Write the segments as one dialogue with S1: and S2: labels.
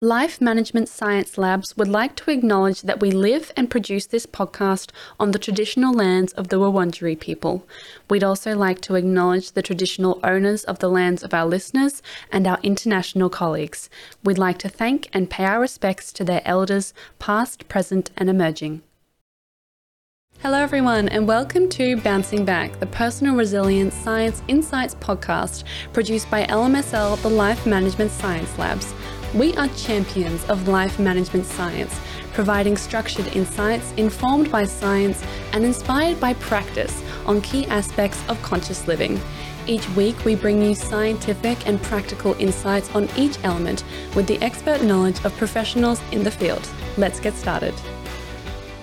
S1: Life Management Science Labs would like to acknowledge that we live and produce this podcast on the traditional lands of the Wurundjeri people. We'd also like to acknowledge the traditional owners of the lands of our listeners and our international colleagues. We'd like to thank and pay our respects to their elders, past, present, and emerging. Hello, everyone, and welcome to Bouncing Back, the Personal Resilience Science Insights podcast produced by LMSL, the Life Management Science Labs. We are champions of life management science, providing structured insights informed by science and inspired by practice on key aspects of conscious living. Each week, we bring you scientific and practical insights on each element with the expert knowledge of professionals in the field. Let's get started.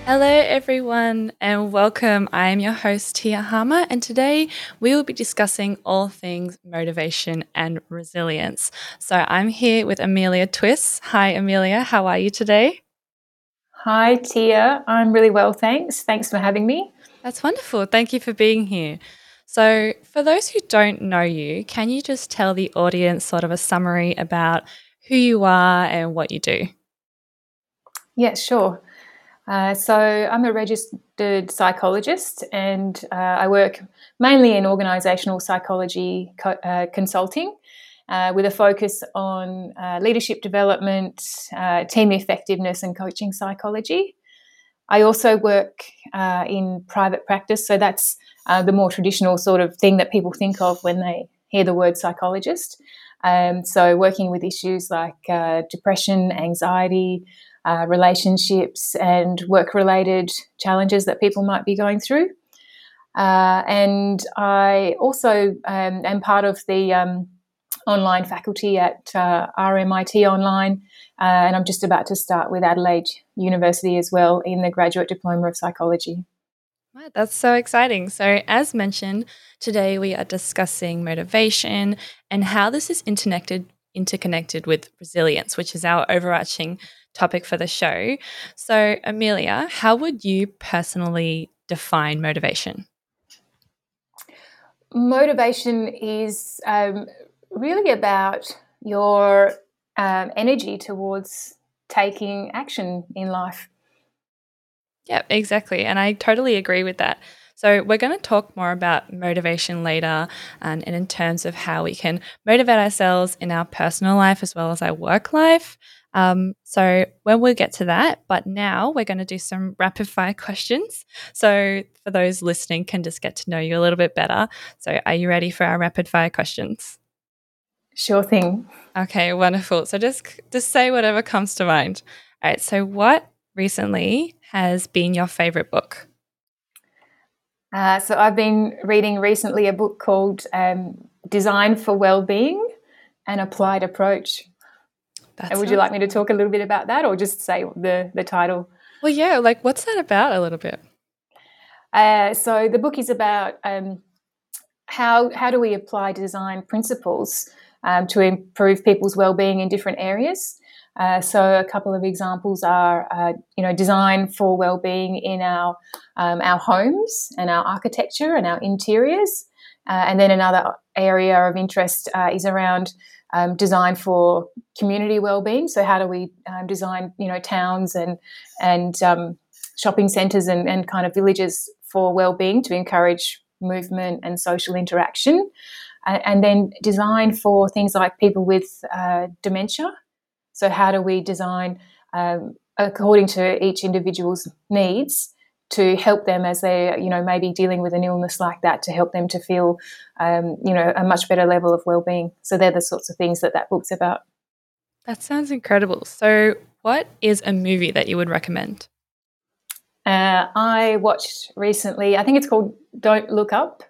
S1: Hello, everyone, and welcome. I am your host, Tia Harmer, and today we will be discussing all things motivation and resilience. So, I'm here with Amelia Twiss. Hi, Amelia. How are you today?
S2: Hi, Tia. I'm really well, thanks. Thanks for having me.
S1: That's wonderful. Thank you for being here. So, for those who don't know you, can you just tell the audience sort of a summary about who you are and what you do?
S2: Yeah, sure. Uh, so I'm a registered psychologist and uh, I work mainly in organisational psychology co- uh, consulting uh, with a focus on uh, leadership development, team effectiveness, and coaching psychology. I also work in private practice, so that's the more traditional sort of thing that people think of when they hear the word psychologist. Um, so, working with issues like depression, anxiety, uh, relationships and work related challenges that people might be going through. Uh, and I also um, am part of the um, online faculty at uh, RMIT Online, uh, and I'm just about to start with Adelaide University as well in the Graduate Diploma of Psychology.
S1: Right, that's so exciting. So, as mentioned, today we are discussing motivation and how this is interconnected interconnected with resilience, which is our overarching topic for the show. So, Amelia, how would you personally define motivation?
S2: Motivation is um, really about your um, energy towards taking action in life.
S1: Yeah, exactly. And I totally agree with that. So, we're going to talk more about motivation later and, and, in terms of how we can motivate ourselves in our personal life as well as our work life. Um, so when we'll get to that, but now we're going to do some rapid fire questions. So for those listening, can just get to know you a little bit better. So are you ready for our rapid fire questions?
S2: Sure thing.
S1: Okay, wonderful. So just just say whatever comes to mind. All right. So what recently has been your favorite book?
S2: Uh, so I've been reading recently a book called um, "Design for Wellbeing: An Applied Approach." That would you like me to talk a little bit about that, or just say the the title?
S1: Well, yeah. Like, what's that about? A little bit.
S2: Uh, so the book is about um, how how do we apply design principles um, to improve people's well-being in different areas. Uh, so a couple of examples are, uh, you know, design for well-being in our um, our homes and our architecture and our interiors, uh, and then another area of interest uh, is around um, design for community well-being. So how do we um, design, you know, towns and and um, shopping centres and, and kind of villages for well-being to encourage movement and social interaction, uh, and then design for things like people with uh, dementia. So how do we design um, according to each individual's needs? To help them as they're, you know, maybe dealing with an illness like that to help them to feel, um, you know, a much better level of well-being. So they're the sorts of things that that book's about.
S1: That sounds incredible. So, what is a movie that you would recommend?
S2: Uh, I watched recently. I think it's called "Don't Look Up"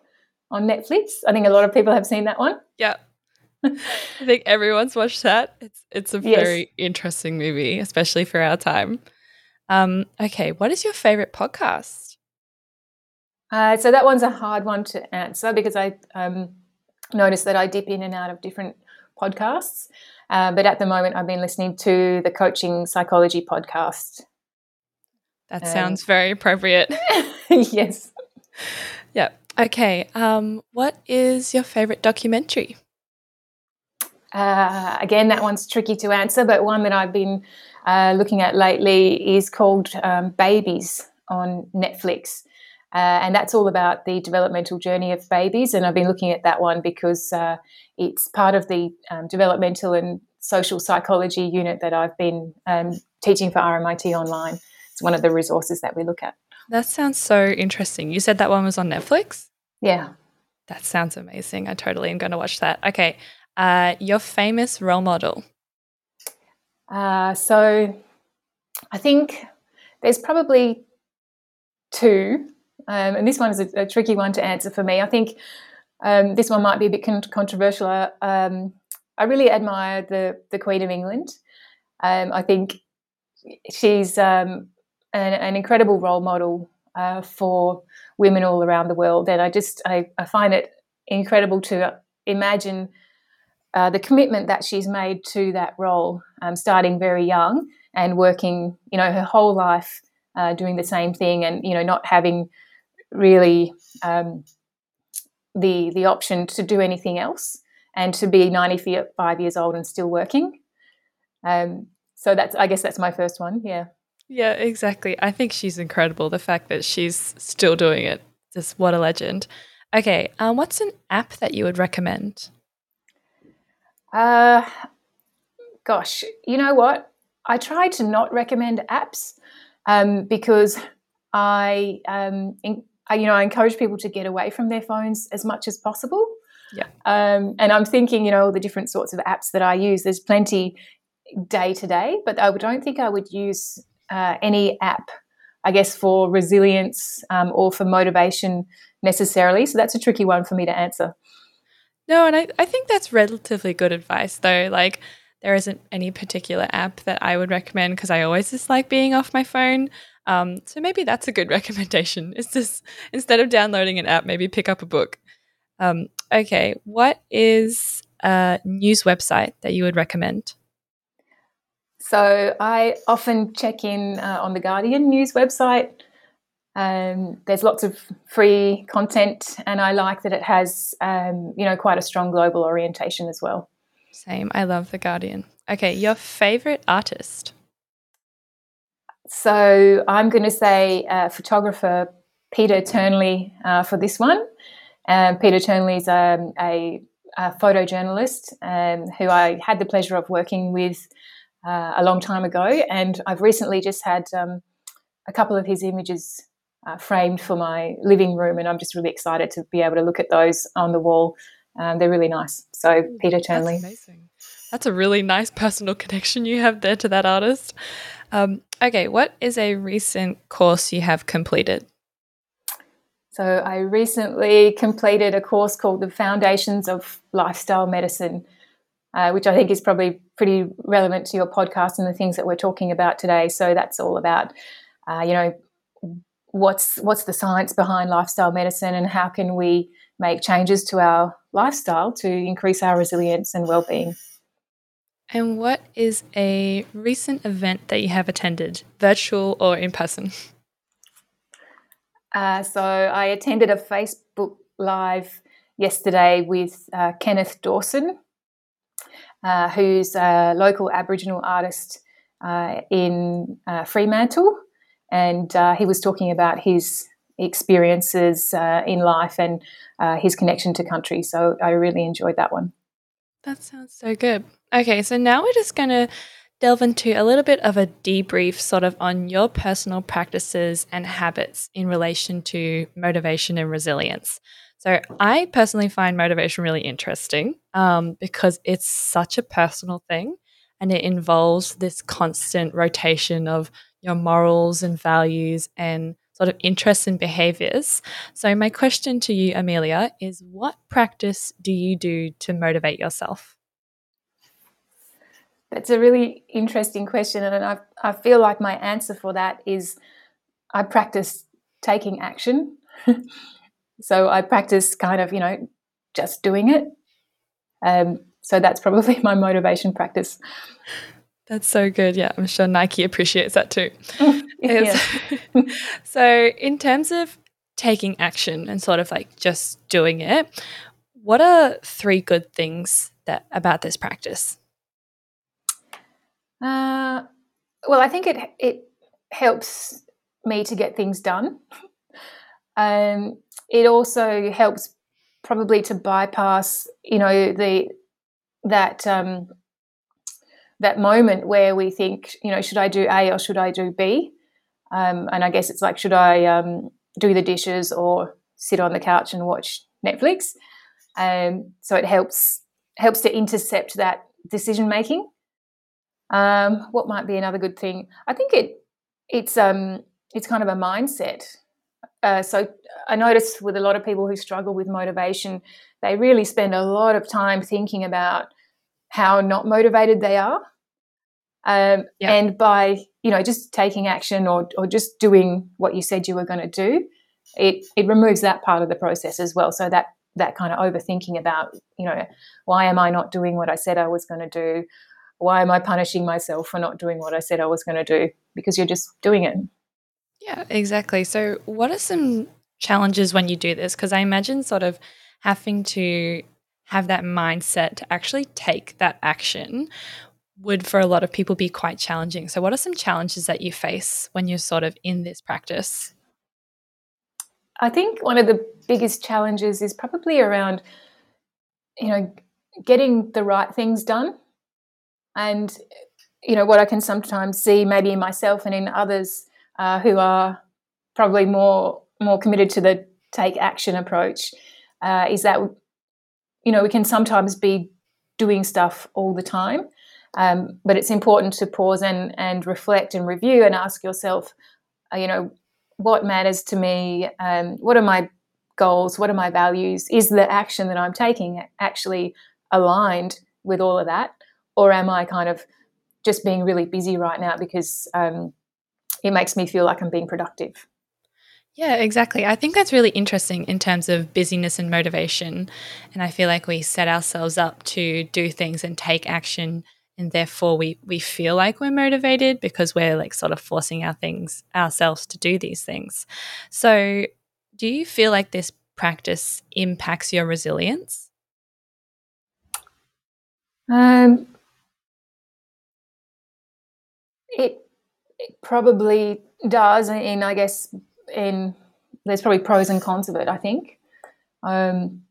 S2: on Netflix. I think a lot of people have seen that one.
S1: Yeah, I think everyone's watched that. It's it's a yes. very interesting movie, especially for our time. Um, okay, what is your favorite podcast?
S2: Uh, so that one's a hard one to answer because I um, noticed that I dip in and out of different podcasts. Uh, but at the moment, I've been listening to the Coaching Psychology podcast.
S1: That um, sounds very appropriate.
S2: yes.
S1: Yeah. Okay. Um, what is your favorite documentary?
S2: Uh, again, that one's tricky to answer, but one that I've been uh, looking at lately is called um, Babies on Netflix. Uh, and that's all about the developmental journey of babies. And I've been looking at that one because uh, it's part of the um, developmental and social psychology unit that I've been um, teaching for RMIT online. It's one of the resources that we look at.
S1: That sounds so interesting. You said that one was on Netflix?
S2: Yeah.
S1: That sounds amazing. I totally am going to watch that. Okay. Uh, your famous role model?
S2: Uh, so I think there's probably two. Um, and this one is a, a, tricky one to answer for me. I think um, this one might be a bit con- controversial. Um, I really admire the the Queen of England. Um, I think she's um, an, an, incredible role model uh, for women all around the world, and I just I, I find it incredible to imagine uh, the commitment that she's made to that role, um, starting very young and working, you know, her whole life uh, doing the same thing, and you know, not having really um, the the option to do anything else and to be 95 years old and still working. Um, so that's, I guess that's my first one. Yeah.
S1: Yeah, exactly. I think she's incredible. The fact that she's still doing it, just what a legend. Okay, um, what's an app that you would recommend?
S2: Uh, gosh, you know what? I try to not recommend apps um, because I, um, in, I, you know, I encourage people to get away from their phones as much as possible.
S1: Yeah.
S2: Um, and I'm thinking, you know, all the different sorts of apps that I use. There's plenty day to day, but I don't think I would use uh, any app, I guess, for resilience um, or for motivation necessarily. So that's a tricky one for me to answer.
S1: No, and I, I think that's relatively good advice, though. Like, there isn't any particular app that I would recommend because I always just like being off my phone. Um, so maybe that's a good recommendation. It's just instead of downloading an app, maybe pick up a book. Um, okay, what is a news website that you would recommend?
S2: So I often check in uh, on the Guardian news website. Um, there's lots of free content, and I like that it has, um, you know, quite a strong global orientation as well.
S1: Same. I love the Guardian. Okay, your favorite artist?
S2: So I'm going to say uh, photographer Peter Turnley uh, for this one. Um, Peter Turnley is um, a, a, photojournalist um, who I had the pleasure of working with uh, a long time ago, and I've recently just had um, a couple of his images uh, framed for my living room, and I'm just really excited to be able to look at those on the wall. Um, they're really nice. So, Peter Turnley.
S1: That's amazing. That's a really nice personal connection you have there to that artist. Um, okay, what is a recent course you have completed?
S2: So I recently completed a course called The Foundations of Lifestyle Medicine, uh, which I think is probably pretty relevant to your podcast and the things that we're talking about today. So that's all about, uh, you know, what's what's the science behind lifestyle medicine and how can we make changes to our lifestyle to increase our resilience and well-being.
S1: And what is a recent event that you have attended, virtual or in person?
S2: Uh, so I attended a Facebook Live yesterday with uh, Kenneth Dawson, uh, who's a local Aboriginal artist uh, in uh, Fremantle. And uh, he was talking about his experiences in life and his connection to country. So I really enjoyed that one.
S1: That sounds so good. Okay, so now we're just going to delve into a little bit of a debrief sort of on your personal practices and habits in relation to motivation and resilience. So, I personally find motivation really interesting um, because it's such a personal thing and it involves this constant rotation of your morals and values and sort of interests and behaviors. So, my question to you, Amelia, is what practice do you do to motivate yourself?
S2: That's a really interesting question, and I, I feel like my answer for that is I practice taking action. so I practice kind of, you know, just doing it. Um, so that's probably my motivation practice.
S1: That's so good. Yeah, I'm sure Nike appreciates that too. so, in terms of taking action and sort of like just doing it, what are three good things that about this practice?
S2: Uh, well, I think it it helps me to get things done. Um, it also helps probably to bypass, you know, the that um, that moment where we think, you know, should I do A or should I do B? Um, and I guess it's like, should I um, do the dishes or sit on the couch and watch Netflix? Um, so it helps helps to intercept that decision making. Um, what might be another good thing? I think it it's um it's kind of a mindset. Uh, so I notice with a lot of people who struggle with motivation, they really spend a lot of time thinking about how not motivated they are. Um, yeah. And by you know just taking action or or just doing what you said you were going to do, it it removes that part of the process as well. So that that kind of overthinking about you know why am I not doing what I said I was going to do? Why am I punishing myself for not doing what I said I was going to do? Because you're just doing it.
S1: Yeah, exactly. So, what are some challenges when you do this? Because I imagine sort of having to have that mindset to actually take that action would for a lot of people be quite challenging. So, what are some challenges that you face when you're sort of in this practice?
S2: I think one of the biggest challenges is probably around, you know, getting the right things done. And, you know, what I can sometimes see maybe in myself and in others uh, who are probably more more committed to the take action approach uh, is that, you know, we can sometimes be doing stuff all the time um, but it's important to pause and, and reflect and review and ask yourself, uh, you know, what matters to me? Um, what are my goals? What are my values? Is the action that I'm taking actually aligned with all of that? Or am I kind of just being really busy right now because um, it makes me feel like I'm being productive?
S1: Yeah, exactly. I think that's really interesting in terms of busyness and motivation. And I feel like we set ourselves up to do things and take action and therefore we we feel like we're motivated because we're like sort of forcing our things ourselves to do these things so do you feel like this practice impacts your resilience
S2: um it, it probably does in i guess in there's probably pros and cons of it i think um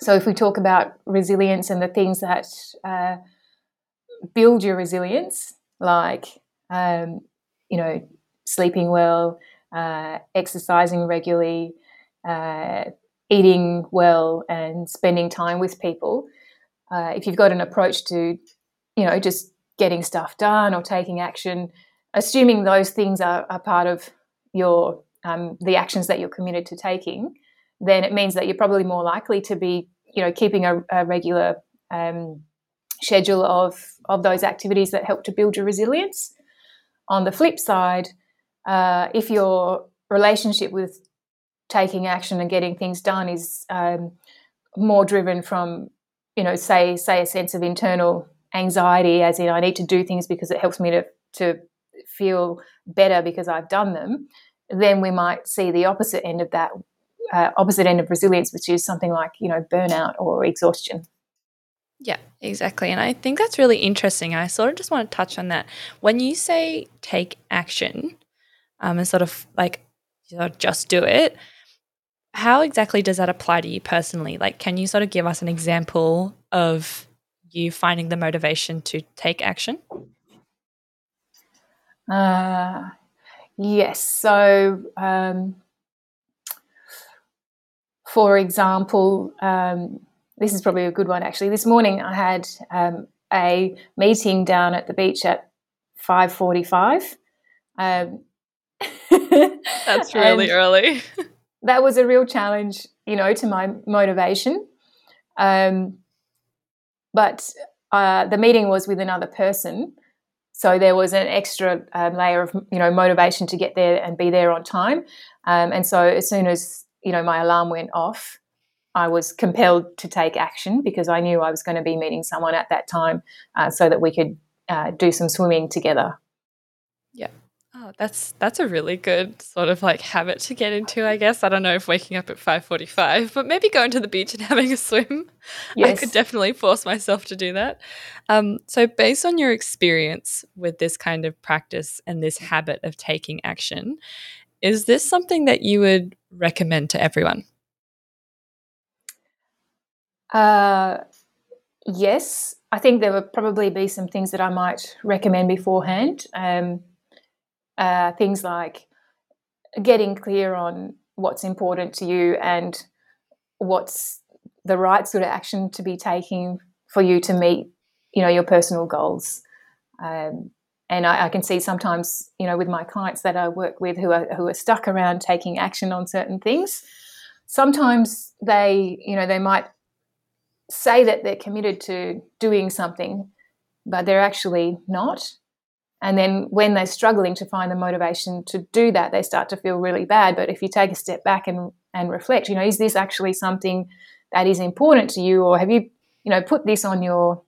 S2: so if we talk about resilience and the things that uh, build your resilience, like um, you know, sleeping well, uh, exercising regularly, uh, eating well, and spending time with people. Uh, if you've got an approach to, you know, just getting stuff done or taking action, assuming those things are, are part of your um, the actions that you're committed to taking, then it means that you're probably more likely to be, you know, keeping a, a regular um, schedule of, of those activities that help to build your resilience. On the flip side, uh, if your relationship with taking action and getting things done is um, more driven from, you know, say say a sense of internal anxiety, as in I need to do things because it helps me to to feel better because I've done them, then we might see the opposite end of that, uh, opposite end of resilience, which is something like you know burnout or exhaustion.
S1: Yeah, exactly. And I think that's really interesting. I sort of just want to touch on that. When you say take action um, and sort of like you know, just do it, how exactly does that apply to you personally? Like, can you sort of give us an example of you finding the motivation to take action?
S2: Uh, yes. So, um, for example, um, this is probably a good one actually. This morning I had um, a meeting down at the beach at five forty-five. Um,
S1: That's really early.
S2: that was a real challenge, you know, to my motivation. Um, but uh, the meeting was with another person, so there was an extra um, layer of you know motivation to get there and be there on time. Um, and so as soon as you know my alarm went off, I was compelled to take action because I knew I was going to be meeting someone at that time uh, so that we could uh, do some swimming together.
S1: Yeah. Oh, that's that's a really good sort of like habit to get into, I guess. I don't know if waking up at 5:45, but maybe going to the beach and having a swim. Yes. I could definitely force myself to do that. Um, so based on your experience with this kind of practice and this habit of taking action, is this something that you would recommend to everyone?
S2: Uh, yes, I think there would probably be some things that I might recommend beforehand. Um, uh, things like getting clear on what's important to you and what's the right sort of action to be taking for you to meet, you know, your personal goals. Um, and I, I, can see sometimes, you know, with my clients that I work with who are who are stuck around taking action on certain things. Sometimes they, you know, they might say that they're committed to doing something, but they're actually not. And then when they're struggling to find the motivation to do that, they start to feel really bad. But if you take a step back and, and reflect, you know, is this actually something that is important to you? Or have you, you know, put this on your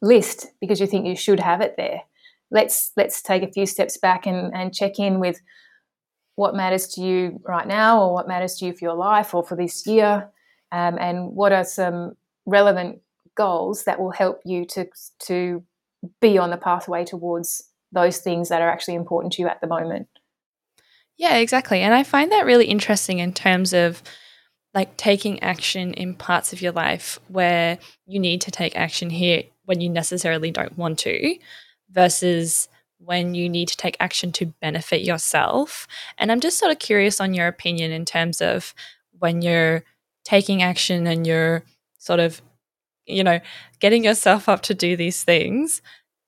S2: list because you think you should have it there? Let's let's take a few steps back and, and check in with what matters to you right now or what matters to you for your life or for this year. Um, and what are some relevant goals that will help you to to be on the pathway towards those things that are actually important to you at the moment.
S1: Yeah, exactly. And I find that really interesting in terms of like taking action in parts of your life where you need to take action here when you necessarily don't want to versus when you need to take action to benefit yourself. And I'm just sort of curious on your opinion in terms of when you're taking action and you're sort of, you know, getting yourself up to do these things,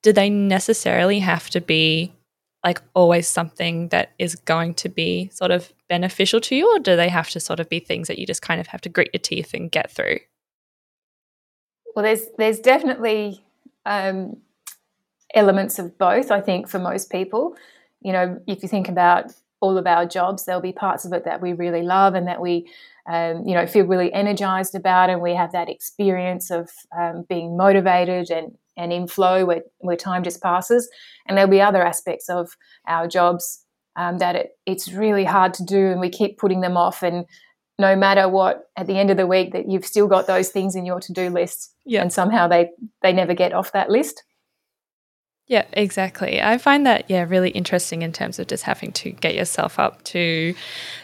S1: do they necessarily have to be like always something that is going to be sort of beneficial to you, or do they have to sort of be things that you just kind of have to grit your teeth and get through?
S2: Well, there's there's definitely um, elements of both. I think for most people, you know, if you think about all of our jobs, there'll be parts of it that we really love and that we um, you know, feel really energized about, and we have that experience of um, being motivated and and in flow where, where time just passes. And there'll be other aspects of our jobs um, that it, it's really hard to do, and we keep putting them off. And no matter what, at the end of the week, that you've still got those things in your to do list, yeah. and somehow they they never get off that list.
S1: Yeah, exactly. I find that yeah really interesting in terms of just having to get yourself up to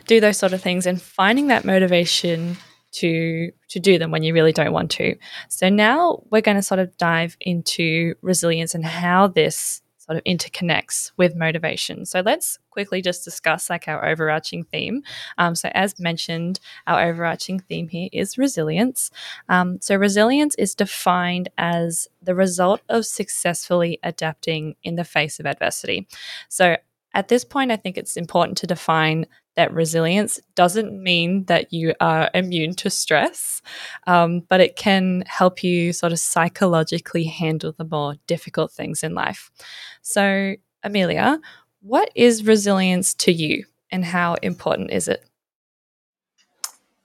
S1: do those sort of things and finding that motivation to to do them when you really don't want to. So now we're going to sort of dive into resilience and how this sort of interconnects with motivation. So let's quickly just discuss like our overarching theme. Um, so as mentioned, our overarching theme here is resilience. Um, so resilience is defined as the result of successfully adapting in the face of adversity. So at this point, I think it's important to define that resilience doesn't mean that you are immune to stress, um, but it can help you sort of psychologically handle the more difficult things in life. So, Amelia, what is resilience to you and how important is it?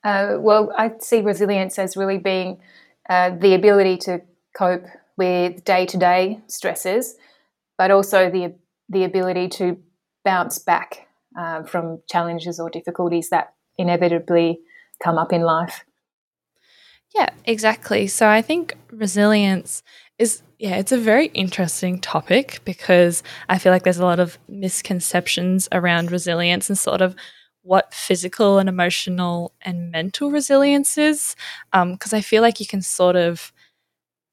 S2: Uh, well, I see resilience as really being uh, the ability to cope with day to day stresses, but also the, the ability to bounce back uh, from challenges or difficulties that inevitably come up in life.
S1: Yeah, exactly. So I think resilience is, yeah, it's a very interesting topic because I feel like there's a lot of misconceptions around resilience and sort of what physical and emotional and mental resilience is. Because um, I feel like you can sort of,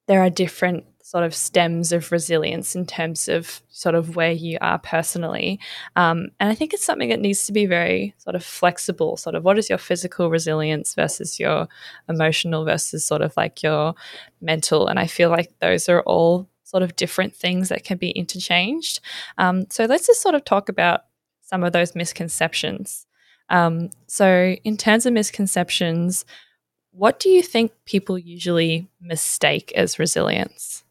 S1: there are different sort of stems of resilience in terms of sort of where you are personally. Um, and I think it's something that needs to be very sort of flexible. Sort of what is your physical resilience versus your emotional versus sort of like your mental. And I feel like those are all sort of different things that can be interchanged. Um, so let's just sort of talk about some of those misconceptions. Um, so, in terms of misconceptions, what do you think people usually mistake as resilience?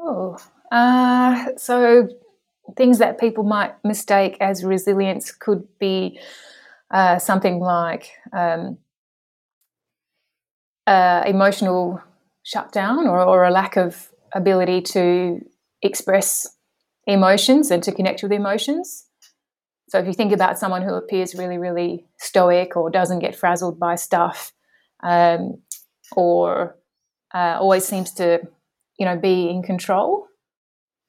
S2: Oh, uh, so things that people might mistake as resilience could be uh, something like um, uh, emotional shutdown or, or, a lack of ability to express emotions and to connect with emotions. So if you think about someone who appears really, really stoic or doesn't get frazzled by stuff, um, or uh, always seems to, you know, be in control,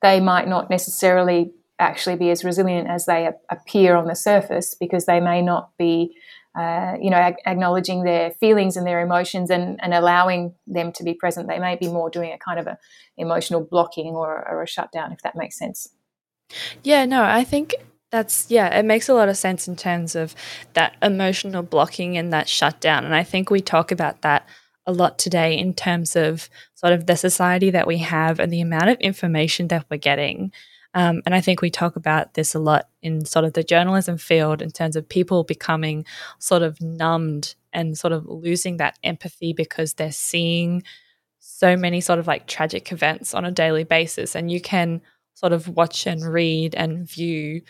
S2: they might not necessarily actually be as resilient as they appear on the surface because they may not be uh, you know, ag- acknowledging their feelings and their emotions and, and allowing them to be present. They may be more doing a kind of a emotional blocking or, or a shutdown, if that makes sense.
S1: Yeah, no, I think that's yeah, it makes a lot of sense in terms of that emotional blocking and that shutdown. And I think we talk about that a lot today in terms of sort of the society that we have and the amount of information that we're getting. Um, and I think we talk about this a lot in sort of the journalism field in terms of people becoming sort of numbed and sort of losing that empathy because they're seeing so many sort of like tragic events on a daily basis. And you can sort of watch and read and view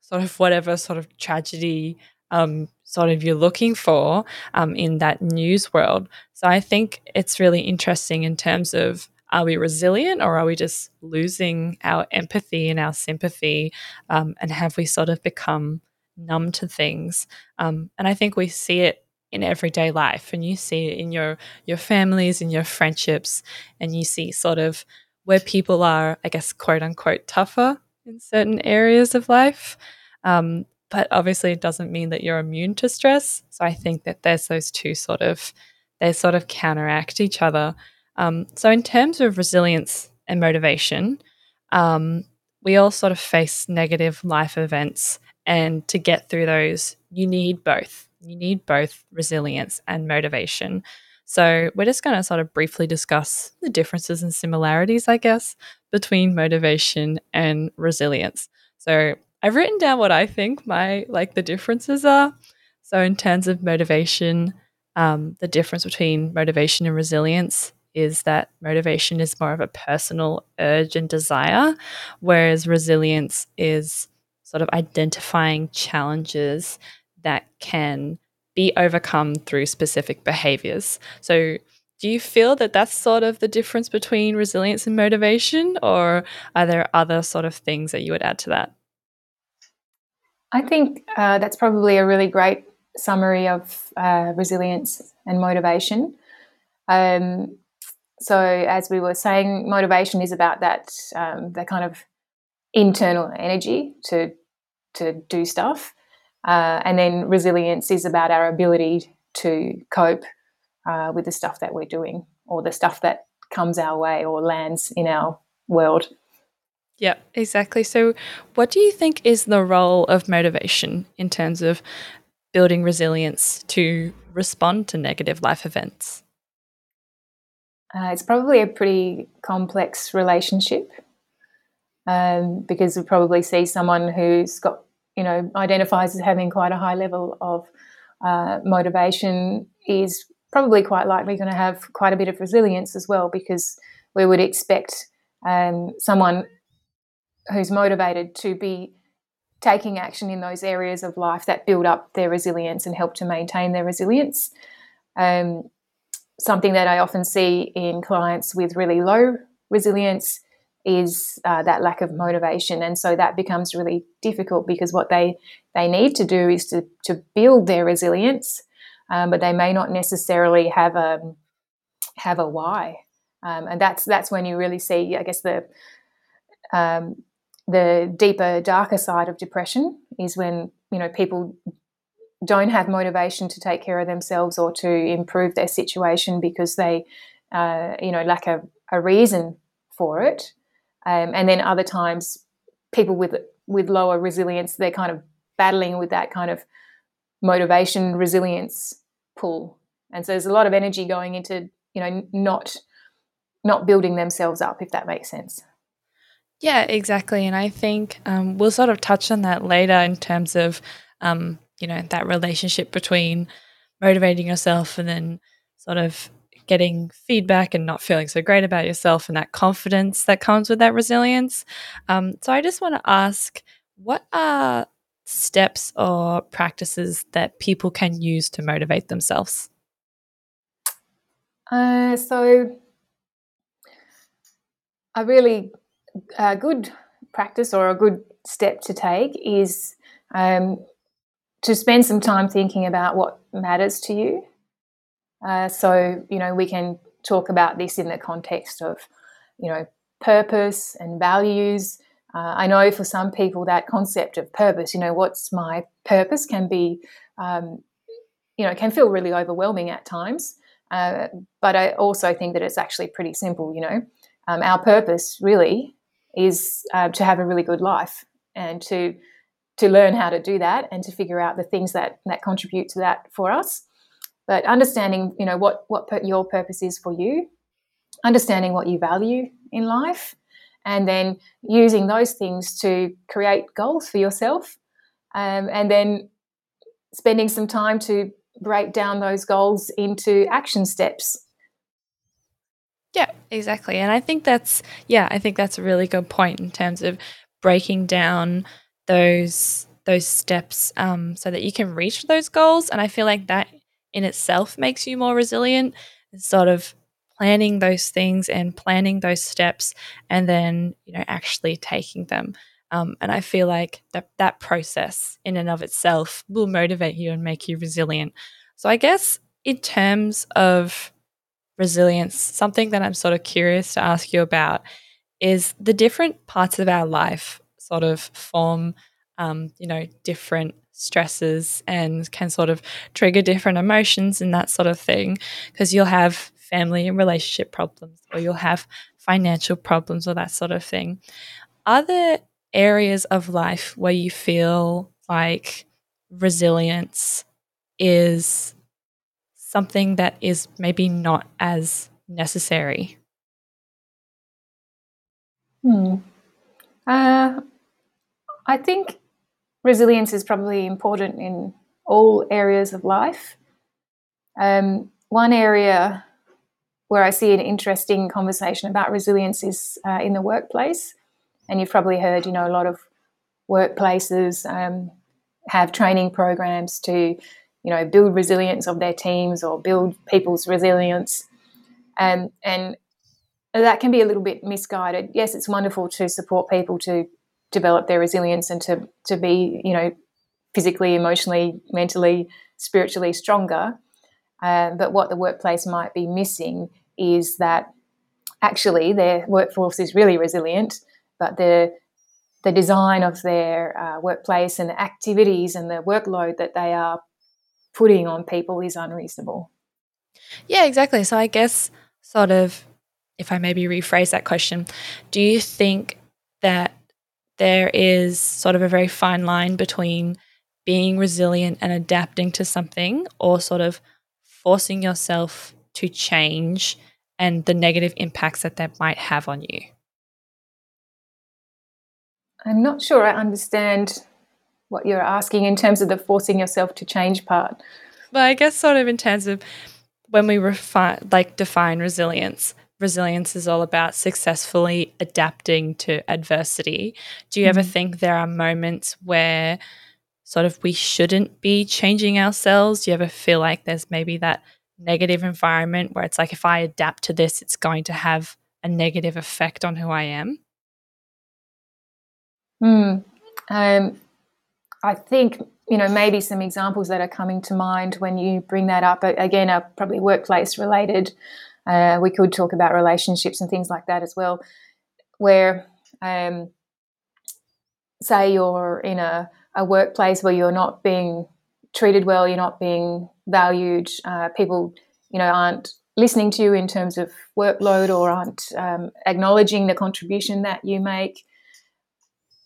S1: sort of whatever sort of tragedy um, sort of you're looking for um, in that news world. So I think it's really interesting in terms of are we resilient or are we just losing our empathy and our sympathy? Um, and have we sort of become numb to things? Um, and I think we see it in everyday life and you see it in your your families and your friendships and you see sort of where people are i guess quote unquote tougher in certain areas of life um, but obviously it doesn't mean that you're immune to stress so i think that there's those two sort of they sort of counteract each other um, so, in terms of resilience and motivation, um, we all sort of face negative life events. And to get through those, you need both. You need both resilience and motivation. So, we're just going to sort of briefly discuss the differences and similarities, I guess, between motivation and resilience. So, I've written down what I think my like the differences are. So, in terms of motivation, um, the difference between motivation and resilience is that motivation is more of a personal urge and desire, whereas resilience is sort of identifying challenges that can be overcome through specific behaviors. So, do you feel that that's sort of the difference between resilience and motivation, or are there other sort of things that you would add to that?
S2: I think uh, that's probably a really great summary of uh, resilience and motivation. Um, so as we were saying, motivation is about that um, that kind of internal energy to to do stuff, uh, and then resilience is about our ability to cope uh, with the stuff that we're doing or the stuff that comes our way or lands in our world.
S1: Yeah, exactly. So, what do you think is the role of motivation in terms of building resilience to respond to negative life events?
S2: Uh, it's probably a pretty complex relationship um, because we probably see someone who's got, you know, identifies as having quite a high level of uh, motivation is probably quite likely going to have quite a bit of resilience as well because we would expect um, someone who's motivated to be taking action in those areas of life that build up their resilience and help to maintain their resilience. Um, something that I often see in clients with really low resilience is uh, that lack of motivation, and so that becomes really difficult because what they they need to do is to to build their resilience, um, but they may not necessarily have a have a why, um, and that's that's when you really see, I guess, the um, the deeper, darker side of depression is when you know people don't have motivation to take care of themselves or to improve their situation because they, uh, you know, lack a, a reason for it. Um, and then other times, people with with lower resilience, they're kind of battling with that kind of motivation resilience pull. And so there's a lot of energy going into, you know, not not building themselves up, if that makes sense.
S1: Yeah, exactly. And I think um, we'll sort of touch on that later in terms of um, you know, that relationship between motivating yourself and then sort of getting feedback and not feeling so great about yourself and that confidence that comes with that resilience. Um, so I just want to ask what are steps or practices that people can use to motivate themselves?
S2: Uh, so I really a good practice or a good step to take is um, to spend some time thinking about what matters to you. Uh, so, you know, we can talk about this in the context of, you know, purpose and values. Uh, I know for some people that concept of purpose, you know, what's my purpose can be, um, you know, can feel really overwhelming at times. Uh, but I also think that it's actually pretty simple, you know. Um, our purpose really is uh, to have a really good life and to to learn how to do that and to figure out the things that that contribute to that for us. But understanding you know what what your purpose is for you understanding what you value in life and then using those things to create goals for yourself um, and then spending some time to break down those goals into action steps
S1: yeah exactly and i think that's yeah i think that's a really good point in terms of breaking down those those steps um, so that you can reach those goals. And I feel like that in itself makes you more resilient. Sort of planning those things and planning those steps, and then you know actually taking them. Um, and I feel like that that process in and of itself will motivate you and make you resilient. So I guess in terms of resilience, something that I'm sort of curious to ask you about is the different parts of our life sort of form, um, you know, different stresses and can sort of trigger different emotions and that sort of thing. Because you'll have family and relationship problems, or you'll have financial problems, or that sort of thing. Are there areas of life where you feel like resilience is something that is maybe not as necessary?
S2: Hmm. Uh, I think resilience is probably important in all areas of life. Um, one area where I see an interesting conversation about resilience is uh, in the workplace. And you've probably heard, you know, a lot of workplaces um, have training programs to, you know, build resilience of their teams or build people's resilience. Um, and that can be a little bit misguided. Yes, it's wonderful to support people to develop their resilience and to to be you know physically, emotionally, mentally, spiritually stronger. Uh, but what the workplace might be missing is that actually their workforce is really resilient, but the the design of their uh, workplace and the activities and the workload that they are putting on people is unreasonable.
S1: Yeah, exactly. So I guess sort of if I maybe rephrase that question, do you think that there is sort of a very fine line between being resilient and adapting to something or sort of forcing yourself to change and the negative impacts that that might have on you?
S2: I'm not sure I understand what you're asking in terms of the forcing yourself to change part.
S1: But I guess sort of in terms of when we refine like define resilience, resilience is all about successfully adapting to adversity. Do you mm-hmm. ever think there are moments where sort of we shouldn't be changing ourselves? Do you ever feel like there's maybe that negative environment where it's like if I adapt to this, it's going to have a negative effect on who I am?
S2: Hmm. Um, I think you know maybe some examples that are coming to mind when you bring that up again are probably workplace related. Uh, we could talk about relationships and things like that as well, where, um, say, you're in a, a workplace where you're not being treated well, you're not being valued, uh, people, you know, aren't listening to you in terms of workload or aren't um, acknowledging the contribution that you make.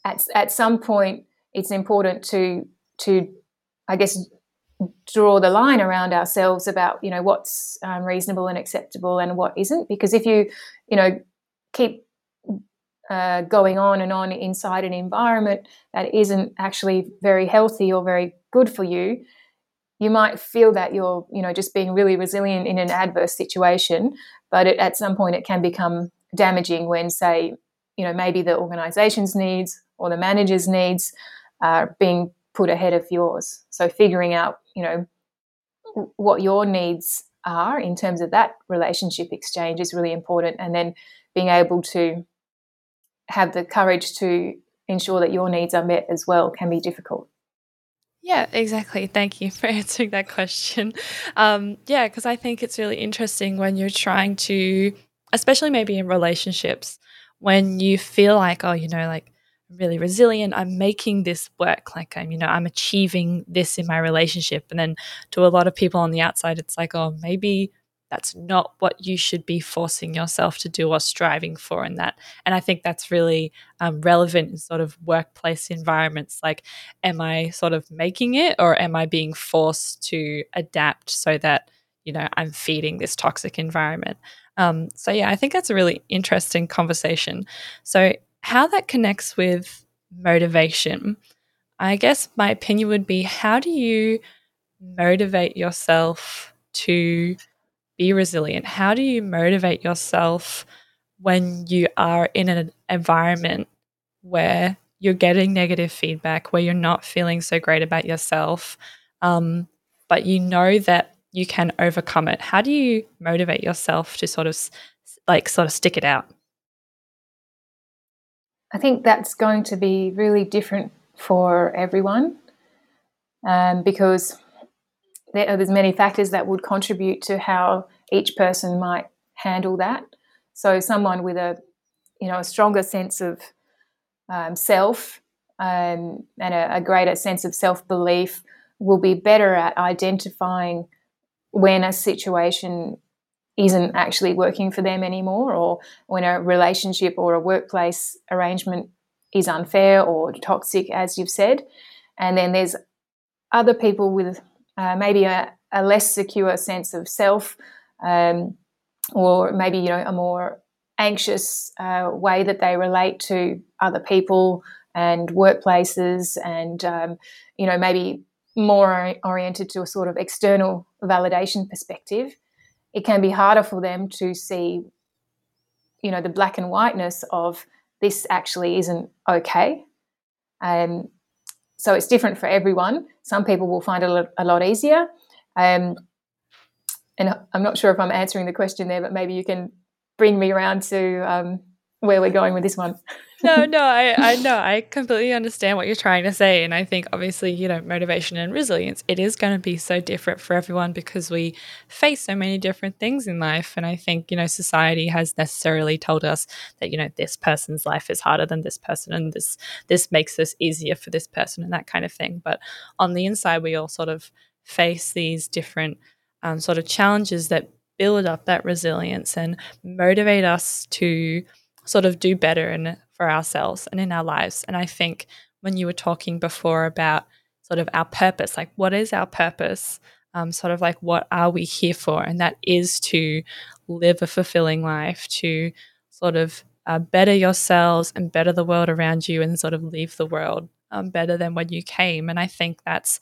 S2: At, at some point, it's important to to I guess draw the line around ourselves about you know what's um, reasonable and acceptable and what isn't. Because if you you know keep uh, going on and on inside an environment that isn't actually very healthy or very good for you you might feel that you're you know just being really resilient in an adverse situation. But it, at some point it can become damaging when say you know maybe the organization's needs or the manager's needs are being put ahead of yours so figuring out you know what your needs are in terms of that relationship exchange is really important and then being able to have the courage to ensure that your needs are met as well can be difficult.
S1: Yeah, exactly. Thank you for answering that question. Um, yeah, because I think it's really interesting when you're trying to, especially maybe in relationships, when you feel like, oh, you know, like Really resilient, I'm making this work, like I'm, you know, I'm achieving this in my relationship. And then to a lot of people on the outside, it's like, oh, maybe that's not what you should be forcing yourself to do or striving for in that. And i think that's really um, relevant in sort of workplace environments. Like am i sort of making it or am i being forced to adapt so that you know i'm feeding this toxic environment? Um, so yeah i think that's a really interesting conversation. So how that connects with motivation i guess my opinion would be how do you motivate yourself to be resilient? How do you motivate yourself when you are in an environment where you're getting negative feedback, where you're not feeling so great about yourself, um, but you know that you can overcome it? How do you motivate yourself to sort of like sort of stick it out?
S2: I think that's going to be really different for everyone um, because there, there's many factors that would contribute to how each person might handle that. So someone with a you know a stronger sense of um, self um, and a, a greater sense of self belief will be better at identifying when a situation isn't actually working for them anymore, or when a relationship or a workplace arrangement is unfair or toxic, as you've said. And then there's other people with uh, maybe a, a, less secure sense of self, um, or maybe you know a more anxious uh, way that they relate to other people and workplaces, and um, you know maybe more oriented to a sort of external validation perspective. It can be harder for them to see, you know, the black and whiteness of this actually isn't okay. Um, so it's different for everyone. Some people will find it a lot, easier. Um, and I'm not sure if I'm answering the question there, but maybe you can bring me around to um, where we're going with this one.
S1: No, no, I, I know. I completely understand what you're trying to say. And I think obviously, you know, motivation and resilience, it is going to be so different for everyone because we face so many different things in life. And I think, you know, society has necessarily told us that, you know, this person's life is harder than this person and this this makes this easier for this person and that kind of thing. But on the inside, we all sort of face these different um, sort of challenges that build up that resilience and motivate us to sort of do better and for ourselves and in our lives. And I think when you were talking before about sort of our purpose, like what is our purpose? Um, sort of like what are we here for? And that is to live a fulfilling life, to sort of uh, better yourselves and better the world around you, and sort of leave the world um, better than when you came. And I think that's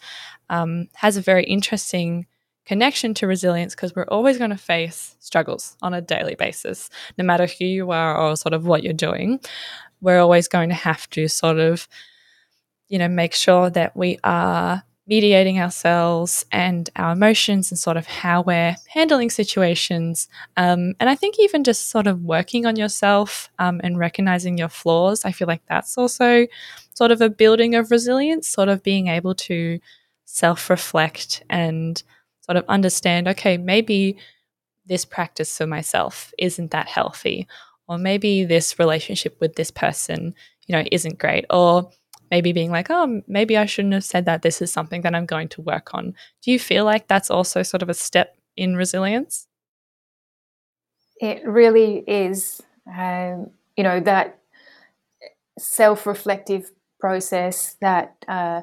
S1: um, has a very interesting connection to resilience because we're always going to face struggles on a daily basis, no matter who you are or sort of what you're doing we're always going to have to sort of, you know, make sure that we are mediating ourselves and our emotions and sort of how we're handling situations. Um, and I think even just sort of working on yourself um, and recognizing your flaws, I feel like that's also sort of a building of resilience, sort of being able to self reflect and sort of understand okay, maybe this practice for myself isn't that healthy or maybe this relationship with this person, you know, isn't great, or maybe being like, oh, maybe I shouldn't have said that. This is something that I'm going to work on. Do you feel like that's also sort of a step in resilience?
S2: It really is. Um, you know, that self reflective process, that uh,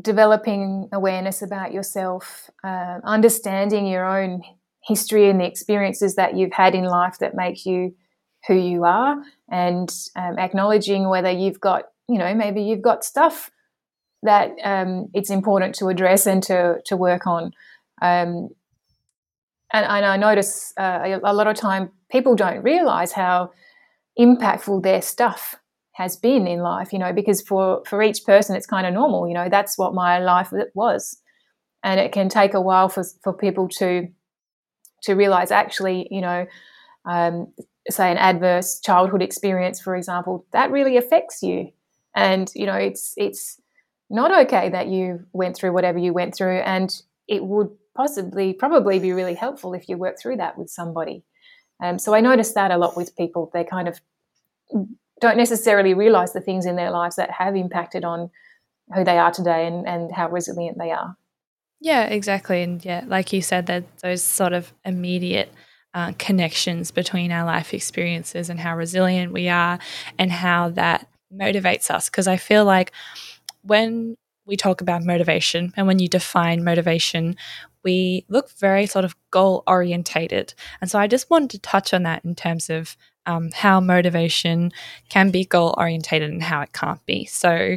S2: developing awareness about yourself, uh, understanding your own history and the experiences that you've had in life that make you who you are and um, acknowledging whether you've got, you know, maybe you've got stuff that um, it's important to address and to, to work on. Um, and, and, I notice uh, a lot of time people don't realize how impactful their stuff has been in life, you know, because for, for each person it's kind of normal, you know, that's what my life was. And it can take a while for, for people to to realize actually, you know, um, say an adverse childhood experience, for example, that really affects you. And you know, it's it's not okay that you went through whatever you went through, and it would possibly, probably be really helpful if you work through that with somebody. Um, so I notice that a lot with people. They kind of don't necessarily realize the things in their lives that have impacted on who they are today and, and how resilient they are.
S1: Yeah, exactly. And yeah, like you said, that those sort of immediate uh, connections between our life experiences and how resilient we are and how that motivates us. Because I feel like when we talk about motivation and when you define motivation, we look very sort of goal orientated. And so I just wanted to touch on that in terms of um, how motivation can be goal orientated and how it can't be. So,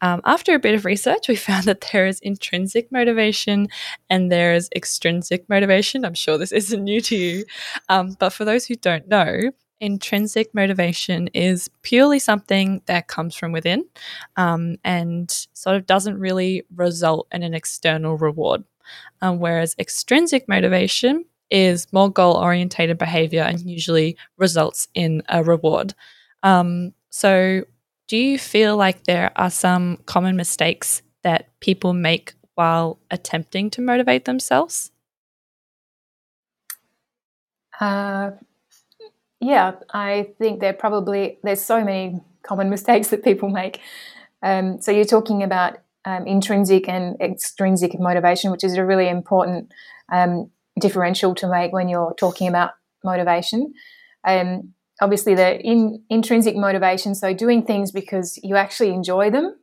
S1: um, after a bit of research, we found that there is intrinsic motivation and there is extrinsic motivation. I'm sure this isn't new to you, um, but for those who don't know, intrinsic motivation is purely something that comes from within um, and sort of doesn't really result in an external reward. Um, whereas extrinsic motivation is more goal orientated behavior and usually results in a reward. Um, so, do you feel like there are some common mistakes that people make while attempting to motivate themselves?
S2: Uh, yeah, I think there probably there's so many common mistakes that people make. Um, so you're talking about um, intrinsic and extrinsic motivation, which is a really important um, differential to make when you're talking about motivation. Um, obviously, the in, intrinsic motivation, so doing things because you actually enjoy them,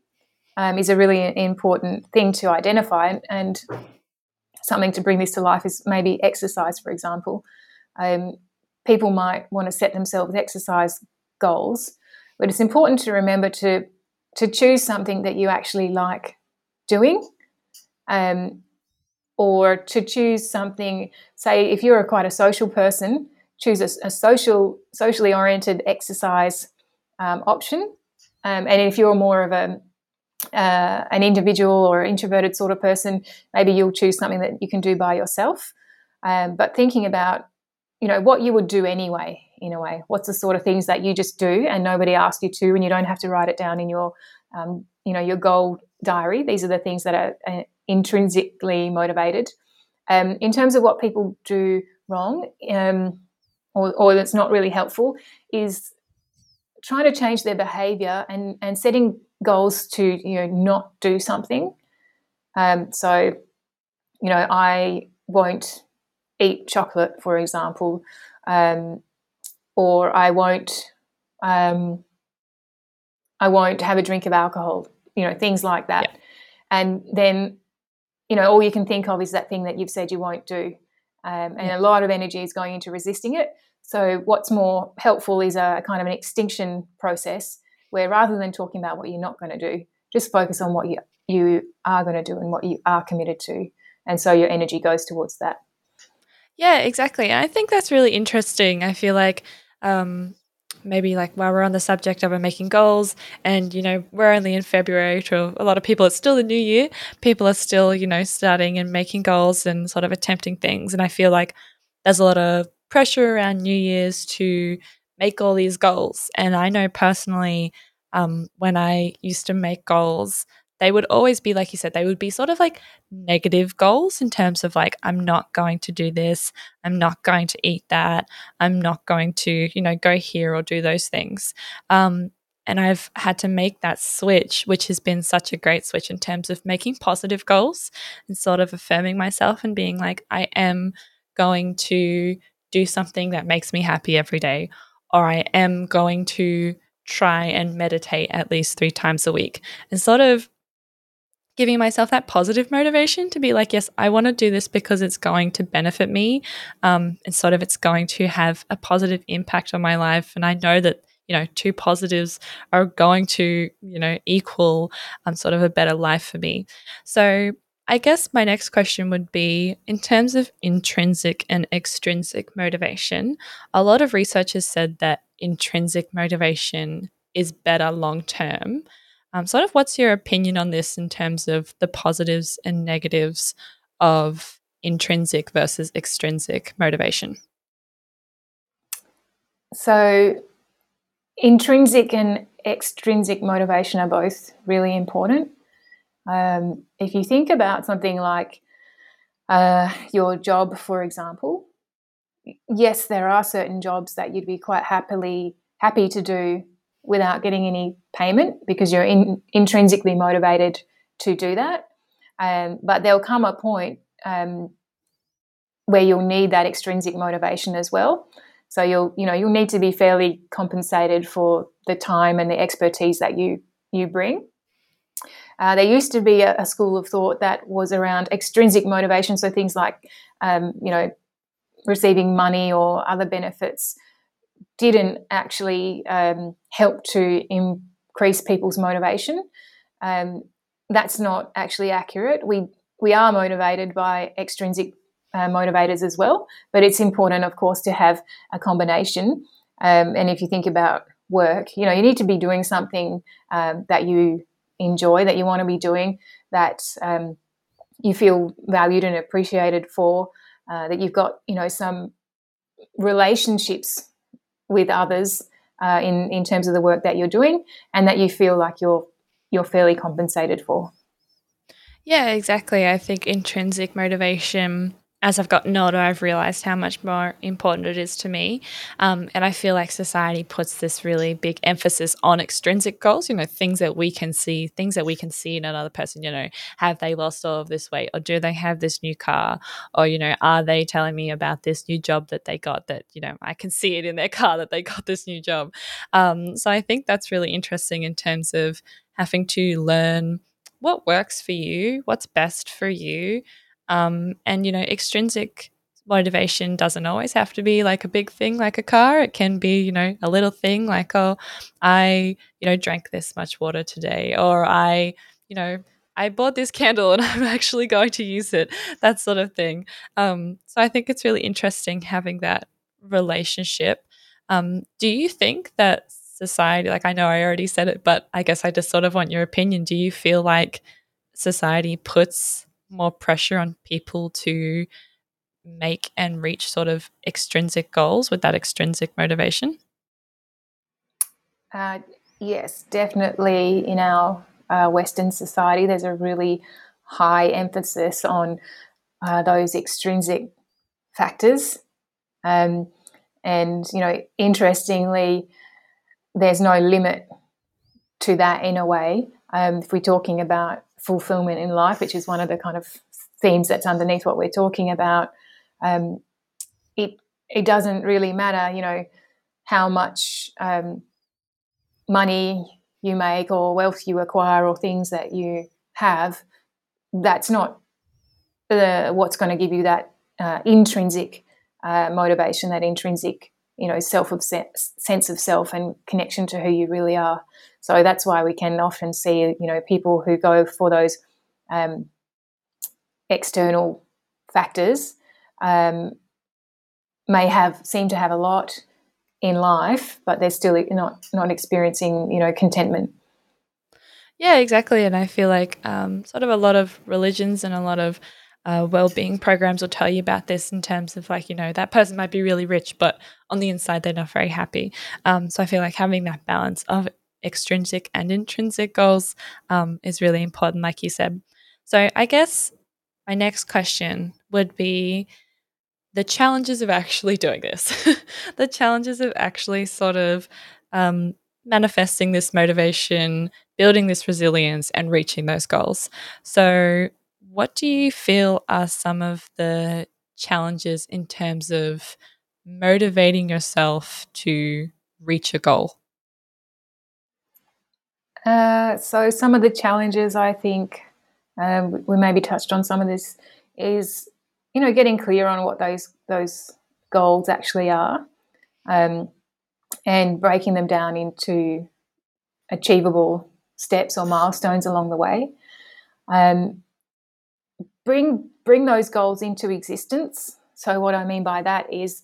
S2: um, is a really important thing to identify. And something to bring this to life is maybe exercise, for example. Um, people might want to set themselves exercise goals, but it's important to remember to to choose something that you actually like doing. Um, or to choose something say if you're quite a social person choose a, a social socially oriented exercise um, option. Um, and if you're more of a uh, an individual or introverted sort of person maybe you'll choose something that you can do by yourself. Um, but thinking about you know what you would do anyway in a way. What's the sort of things that you just do and nobody asks you to and you don't have to write it down in your um, you know your goal diary these are the things that are uh, intrinsically motivated. Um, in terms of what people do wrong, um, or, or that's not really helpful, is trying to change their behavior and, and setting goals to you know not do something. Um, so, you know, I won't eat chocolate, for example, um, or I won't um, I won't have a drink of alcohol. You know, things like that. Yeah. And then you know, all you can think of is that thing that you've said you won't do. Um, and a lot of energy is going into resisting it. So, what's more helpful is a kind of an extinction process where rather than talking about what you're not going to do, just focus on what you, you are going to do and what you are committed to. And so your energy goes towards that.
S1: Yeah, exactly. I think that's really interesting. I feel like um, maybe like while we're on the subject of making goals and you know we're only in february to a lot of people it's still the new year. People are still you know starting and making goals and sort of attempting things and i feel like there's a lot of pressure around new year's to make all these goals. And i know personally um, when i used to make goals they would always be like you said they would be sort of like negative goals in terms of like i'm not going to do this. I'm not going to eat that. I'm not going to you know go here or do those things. Um, and i've had to make that switch which has been such a great switch in terms of making positive goals and sort of affirming myself and being like i am going to do something that makes me happy every day or i am going to try and meditate at least three times a week and sort of giving myself that positive motivation to be like, yes, I want to do this because it's going to benefit me. Um, and sort of it's going to have a positive impact on my life. And I know that, you know, two positives are going to, you know, equal um, sort of a better life for me. So I guess my next question would be in terms of intrinsic and extrinsic motivation, a lot of research has said that intrinsic motivation is better long term. Um, sort of what's your opinion on this in terms of the positives and negatives of intrinsic versus extrinsic motivation?
S2: so, intrinsic and extrinsic motivation are both really important. Um, if you think about something like uh, your job, for example, yes, there are certain jobs that you'd be quite happily happy to do without getting any payment because you're in, intrinsically motivated to do that. Um, but there'll come a point um, where you'll need that extrinsic motivation as well. So you'll you know you'll need to be fairly compensated for the time and the expertise that you you bring. Uh, there used to be a, a, school of thought that was around extrinsic motivation, so things like um, you know receiving money or other benefits didn't actually um, help to increase people's motivation. Um, that's not actually accurate. We we are motivated by extrinsic uh, motivators as well, but it's important, of course, to have a combination. Um, and if you think about work, you know, you need to be doing something um, that you enjoy, that you want to be doing, that um, you feel valued and appreciated for, uh, that you've got, you know, some relationships with others uh, in in terms of the work that you're doing, and that you feel like you're you're fairly compensated for.
S1: Yeah, exactly. I think intrinsic motivation as I've gotten older, I've realized how much more important it is to me. Um, and I feel like society puts this really big emphasis on extrinsic goals, you know, things that we can see, things that we can see in another person, you know, have they lost all of this weight or do they have this new car? Or, you know, are they telling me about this new job that they got that, you know, I can see it in their car that they got this new job. Um, so I think that's really interesting in terms of having to learn what works for you, what's best for you. Um, and, you know, extrinsic motivation doesn't always have to be like a big thing like a car. It can be, you know, a little thing like, oh, I, you know, drank this much water today, or I, you know, I bought this candle and I'm actually going to use it, that sort of thing. Um, so I think it's really interesting having that relationship. Um, do you think that society, like I know I already said it, but I guess I just sort of want your opinion. Do you feel like society puts more pressure on people to make and reach sort of extrinsic goals with that extrinsic motivation?
S2: Uh, yes, definitely. In our uh, Western society, there's a really high emphasis on uh, those extrinsic factors. Um, and, you know, interestingly, there's no limit to that in a way. Um, if we're talking about fulfillment in life, which is one of the kind of themes that's underneath what we're talking about, um, it it doesn't really matter, you know, how much um, money you make or wealth you acquire or things that you have. That's not the, what's going to give you that uh, intrinsic uh, motivation, that intrinsic, you know, self of sense of self and connection to who you really are. So that's why we can often see, you know, people who go for those um, external factors um, may have seem to have a lot in life, but they're still not not experiencing, you know, contentment.
S1: Yeah, exactly. And I feel like um, sort of a lot of religions and a lot of uh, well-being programs will tell you about this in terms of like you know that person might be really rich but on the inside they're not very happy um, so i feel like having that balance of extrinsic and intrinsic goals um, is really important, like you said. So, I guess my next question would be the challenges of actually doing this, the challenges of actually sort of um, manifesting this motivation, building this resilience, and reaching those goals. So, what do you feel are some of the challenges in terms of motivating yourself to reach a goal?
S2: Uh, so some of the challenges I think um, we maybe touched on some of this is you know getting clear on what those those goals actually are um, and breaking them down into achievable steps or milestones along the way. Um, bring bring those goals into existence. So what I mean by that is,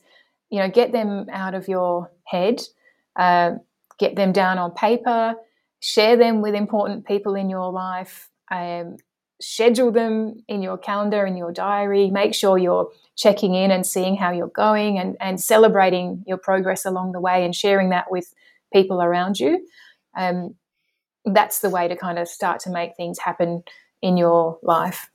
S2: you know, get them out of your head, uh, get them down on paper, share them with important people in your life, um, schedule them in your calendar, in your diary. Make sure you're checking in and seeing how you're going and, and celebrating your progress along the way and sharing that with people around you. Um, that's the way to kind of start to make things happen in your life.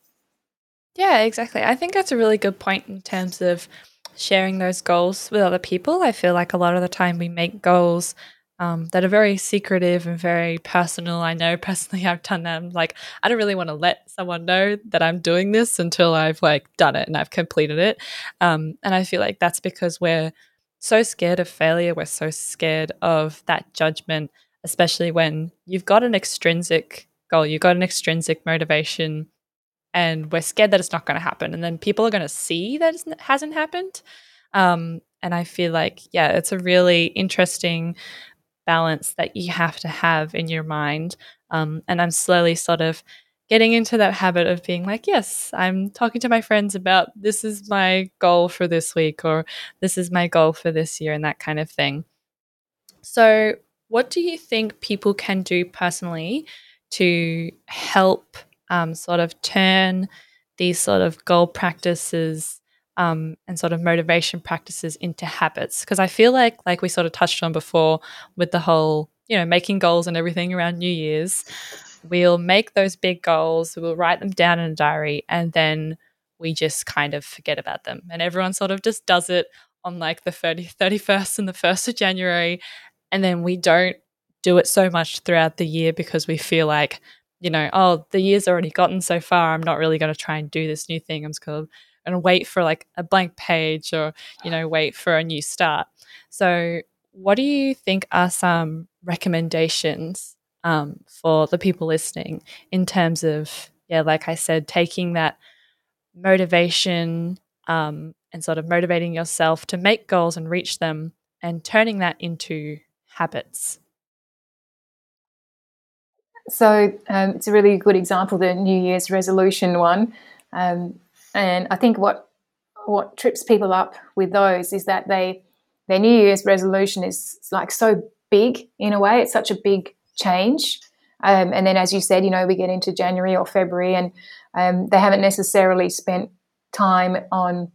S1: Yeah, exactly. I think that's a really good point in terms of sharing those goals with other people. I feel like a lot of the time we make goals um, that are very secretive and very personal. I know personally I've done them. Like, I don't really want to let someone know that I'm doing this until I've like done it and I've completed it. Um, and I feel like that's because we're so scared of failure. We're so scared of that judgment, especially when you've got an extrinsic goal, you've got an extrinsic motivation and we're scared that it's not going to happen and then people are going to see that it hasn't happened. Um, and i feel like yeah it's a really interesting balance that you have to have in your mind. Um, and i'm slowly sort of getting into that habit of being like yes i'm talking to my friends about this is my goal for this week or this is my goal for this year and that kind of thing. So what do you think people can do personally to help um, sort of turn these sort of goal practices um, and sort of motivation practices into habits. Because i feel like like we sort of touched on before with the whole you know making goals and everything around new year's we'll make those big goals we'll write them down in a diary and then we just kind of forget about them. And everyone sort of just does it on like the 30, 31st and the 1st of january and then we don't do it so much throughout the year because we feel like you know, oh, the year's already gotten so far. I'm not really going to try and do this new thing. I'm just going to wait for like a blank page or, you know, wait for a new start. So, what do you think are some recommendations um, for the people listening in terms of, yeah, like I said, taking that motivation um, and sort of motivating yourself to make goals and reach them and turning that into habits?
S2: So um, it's a really good example, the New Year's resolution one. Um, and I think what what trips people up with those is that they their New Year's resolution is like so big in a way. It's such a big change. Um, and then, as you said, you know, we get into January or February, and um, they haven't necessarily spent time on,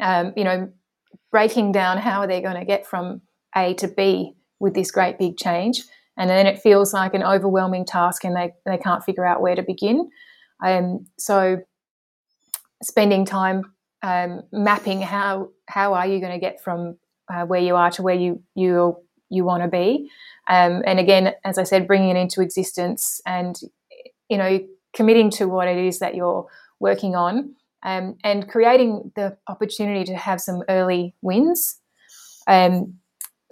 S2: um, you know, breaking down how they're going to get from A to B with this great big change and then it feels like an overwhelming task and they, they can't figure out where to begin. Um, so spending time um, mapping how how are you going to get from uh, where you are to where you you you want to be, um, and again, as I said, bringing it into existence and you know committing to what it is that you're working on, um, and creating the opportunity to have some early wins. Um,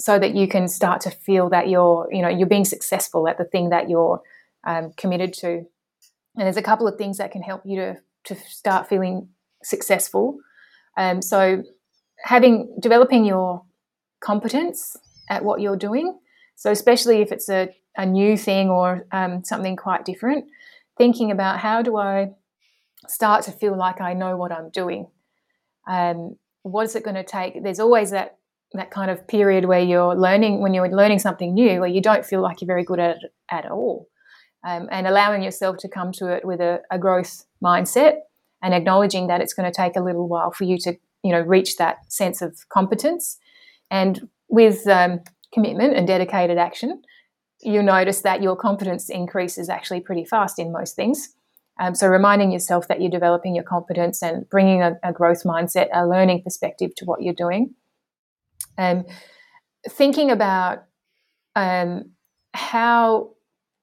S2: so that you can start to feel that you're you know you're being successful at the thing that you're um, committed to. And there's a couple of things that can help you to to start feeling successful. Um, so having developing your competence at what you're doing so especially if it's a, a new thing or um, something quite different thinking about how do i start to feel like i know what i'm doing? Um, what is it going to take? There's always that that kind of period where you're learning when you're learning something new where you don't feel like you're very good at it at all. Um, and allowing yourself to come to it with a, a, growth mindset and acknowledging that it's going to take a little while for you to you know reach that sense of competence. And with um, commitment and dedicated action you'll notice that your confidence increases actually pretty fast in most things. Um, so reminding yourself that you're developing your competence and bringing a, a growth mindset a learning perspective to what you're doing um, thinking about um, how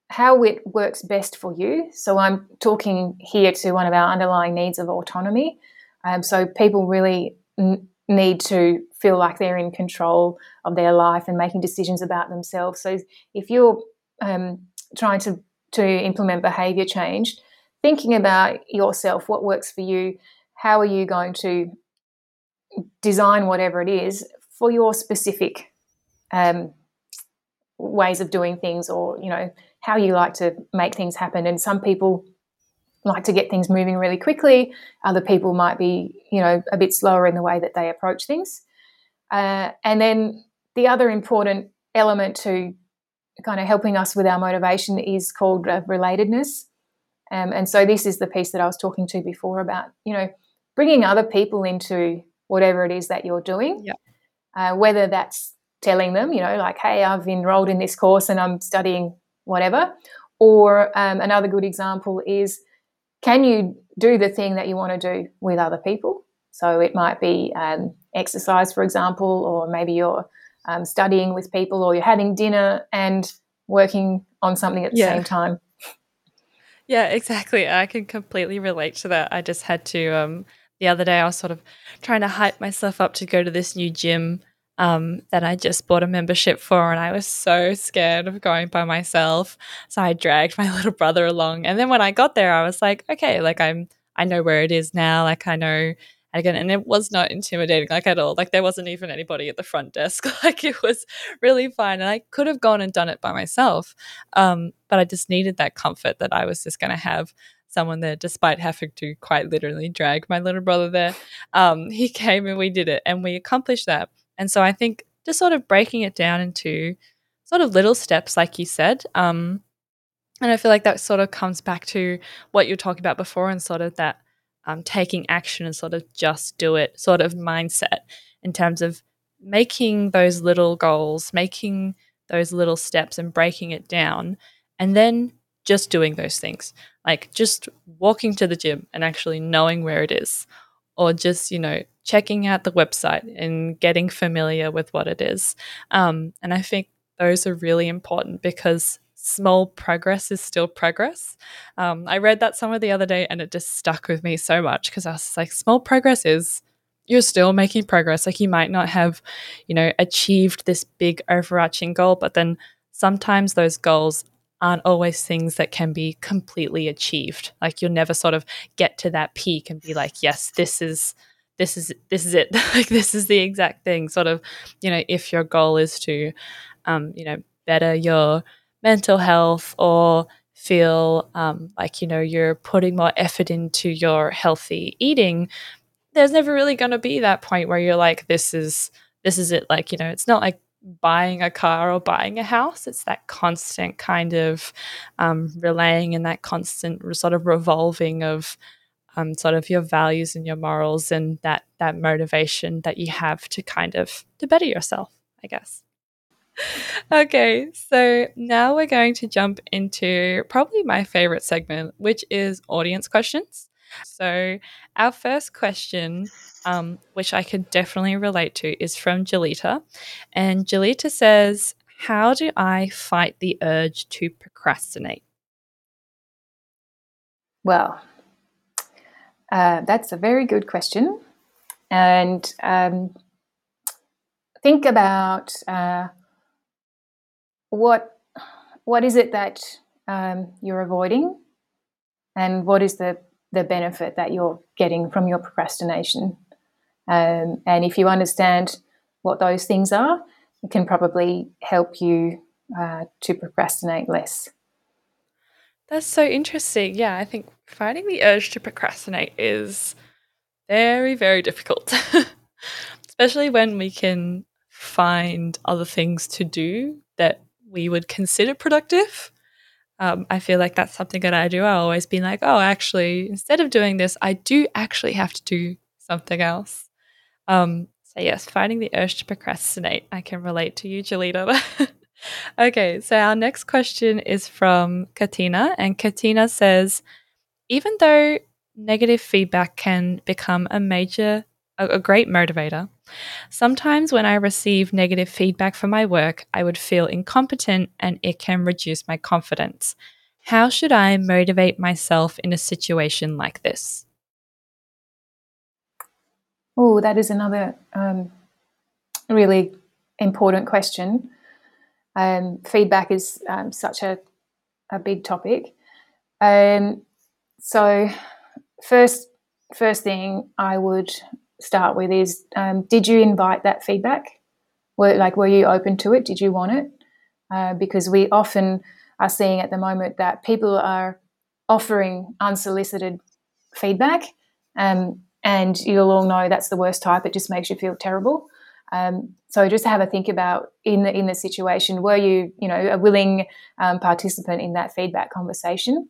S2: how it works best for you. So I'm talking here to one of our underlying needs of autonomy. Um, so people really n- need to feel like they're in control of their life and making decisions about themselves. So if you're um, trying to to implement behavior change, thinking about yourself, what works for you, how are you going to design whatever it is for your specific um, ways of doing things or you know how you like to make things happen. And some people like to get things moving really quickly. Other people might be you know a bit slower in the way that they approach things. Uh, and then the other important element to kind of helping us with our motivation is called uh, relatedness. Um, and so this is the piece that I was talking to before about, you know, bringing other people into whatever it is that you're doing. Uh, whether that's telling them, you know, like, hey, I've enrolled in this course and I'm studying whatever. Or um, another good example is, can you do the thing that you want to do with other people? So it might be um, exercise, for example, or maybe you're um, studying with people or you're having dinner and working on something at the yeah. same time.
S1: Yeah, exactly. I can completely relate to that. I just had to um the other day I was sort of trying to hype myself up to go to this new gym um, that I just bought a membership for, and I was so scared of going by myself. So I dragged my little brother along, and then when I got there, I was like, okay, like I'm I know where it is now. Like I know again, and it was not intimidating like at all. Like there wasn't even anybody at the front desk. like it was really fine, and I could have gone and done it by myself, um, but I just needed that comfort that I was just going to have someone there, despite having to quite literally drag my little brother there. Um, he came and we did it, and we accomplished that. And so I think just sort of breaking it down into sort of little steps, like you said. Um, and I feel like that sort of comes back to what you were talking about before and sort of that um, taking action and sort of just do it sort of mindset in terms of making those little goals, making those little steps and breaking it down, and then just doing those things. Like just walking to the gym and actually knowing where it is, or just, you know, checking out the website and getting familiar with what it is. Um, and I think those are really important because small progress is still progress. Um, I read that somewhere the other day and it just stuck with me so much because I was like, small progress is you're still making progress. Like you might not have, you know, achieved this big overarching goal, but then sometimes those goals aren't always things that can be completely achieved. Like you'll never sort of get to that peak and be like, yes, this is this is this is it. like this is the exact thing. Sort of, you know, if your goal is to um, you know, better your mental health or feel um, like you know you're putting more effort into your healthy eating there's never really going to be that point where you're like this is this is it like you know it's not like buying a car or buying a house it's that constant kind of um, relaying and that constant sort of revolving of um, sort of your values and your morals and that that motivation that you have to kind of to better yourself i guess okay, so now we're going to jump into probably my favorite segment, which is audience questions. So, our first question, um, which I could definitely relate to, is from Jalita. And Jalita says, How do I fight the urge to procrastinate?
S2: Well, uh, that's a very good question. And um, think about uh, what what is it that um, you're avoiding, and what is the the benefit that you're getting from your procrastination? Um, and if you understand what those things are, it can probably help you uh, to procrastinate less.
S1: That's so interesting. Yeah, I think fighting the urge to procrastinate is very, very difficult, especially when we can find other things to do that we would consider productive. Um, I feel like that's something that I do. I always been like, oh, actually, instead of doing this, I do actually have to do something else. Um, so yes, fighting the urge to procrastinate. I can relate to you, Jalita. okay, so our next question is from Katina, and Katina says, even though negative feedback can become a major a, a great motivator. Sometimes when I receive negative feedback for my work, I would feel incompetent and it can reduce my confidence. How should I motivate myself in a situation like this?
S2: Oh, that is another um, really important question. Um, feedback is um, such a, a big topic. Um, so, first, first thing I would start with is um, did you invite that feedback? Were like were you open to it? Did you want it? Uh, because we often are seeing at the moment that people are offering unsolicited feedback, um, and you'll all know that's the worst type. It just makes you feel terrible. Um, so just have a think about in the in the situation. Were you you know a willing um, participant in that feedback conversation?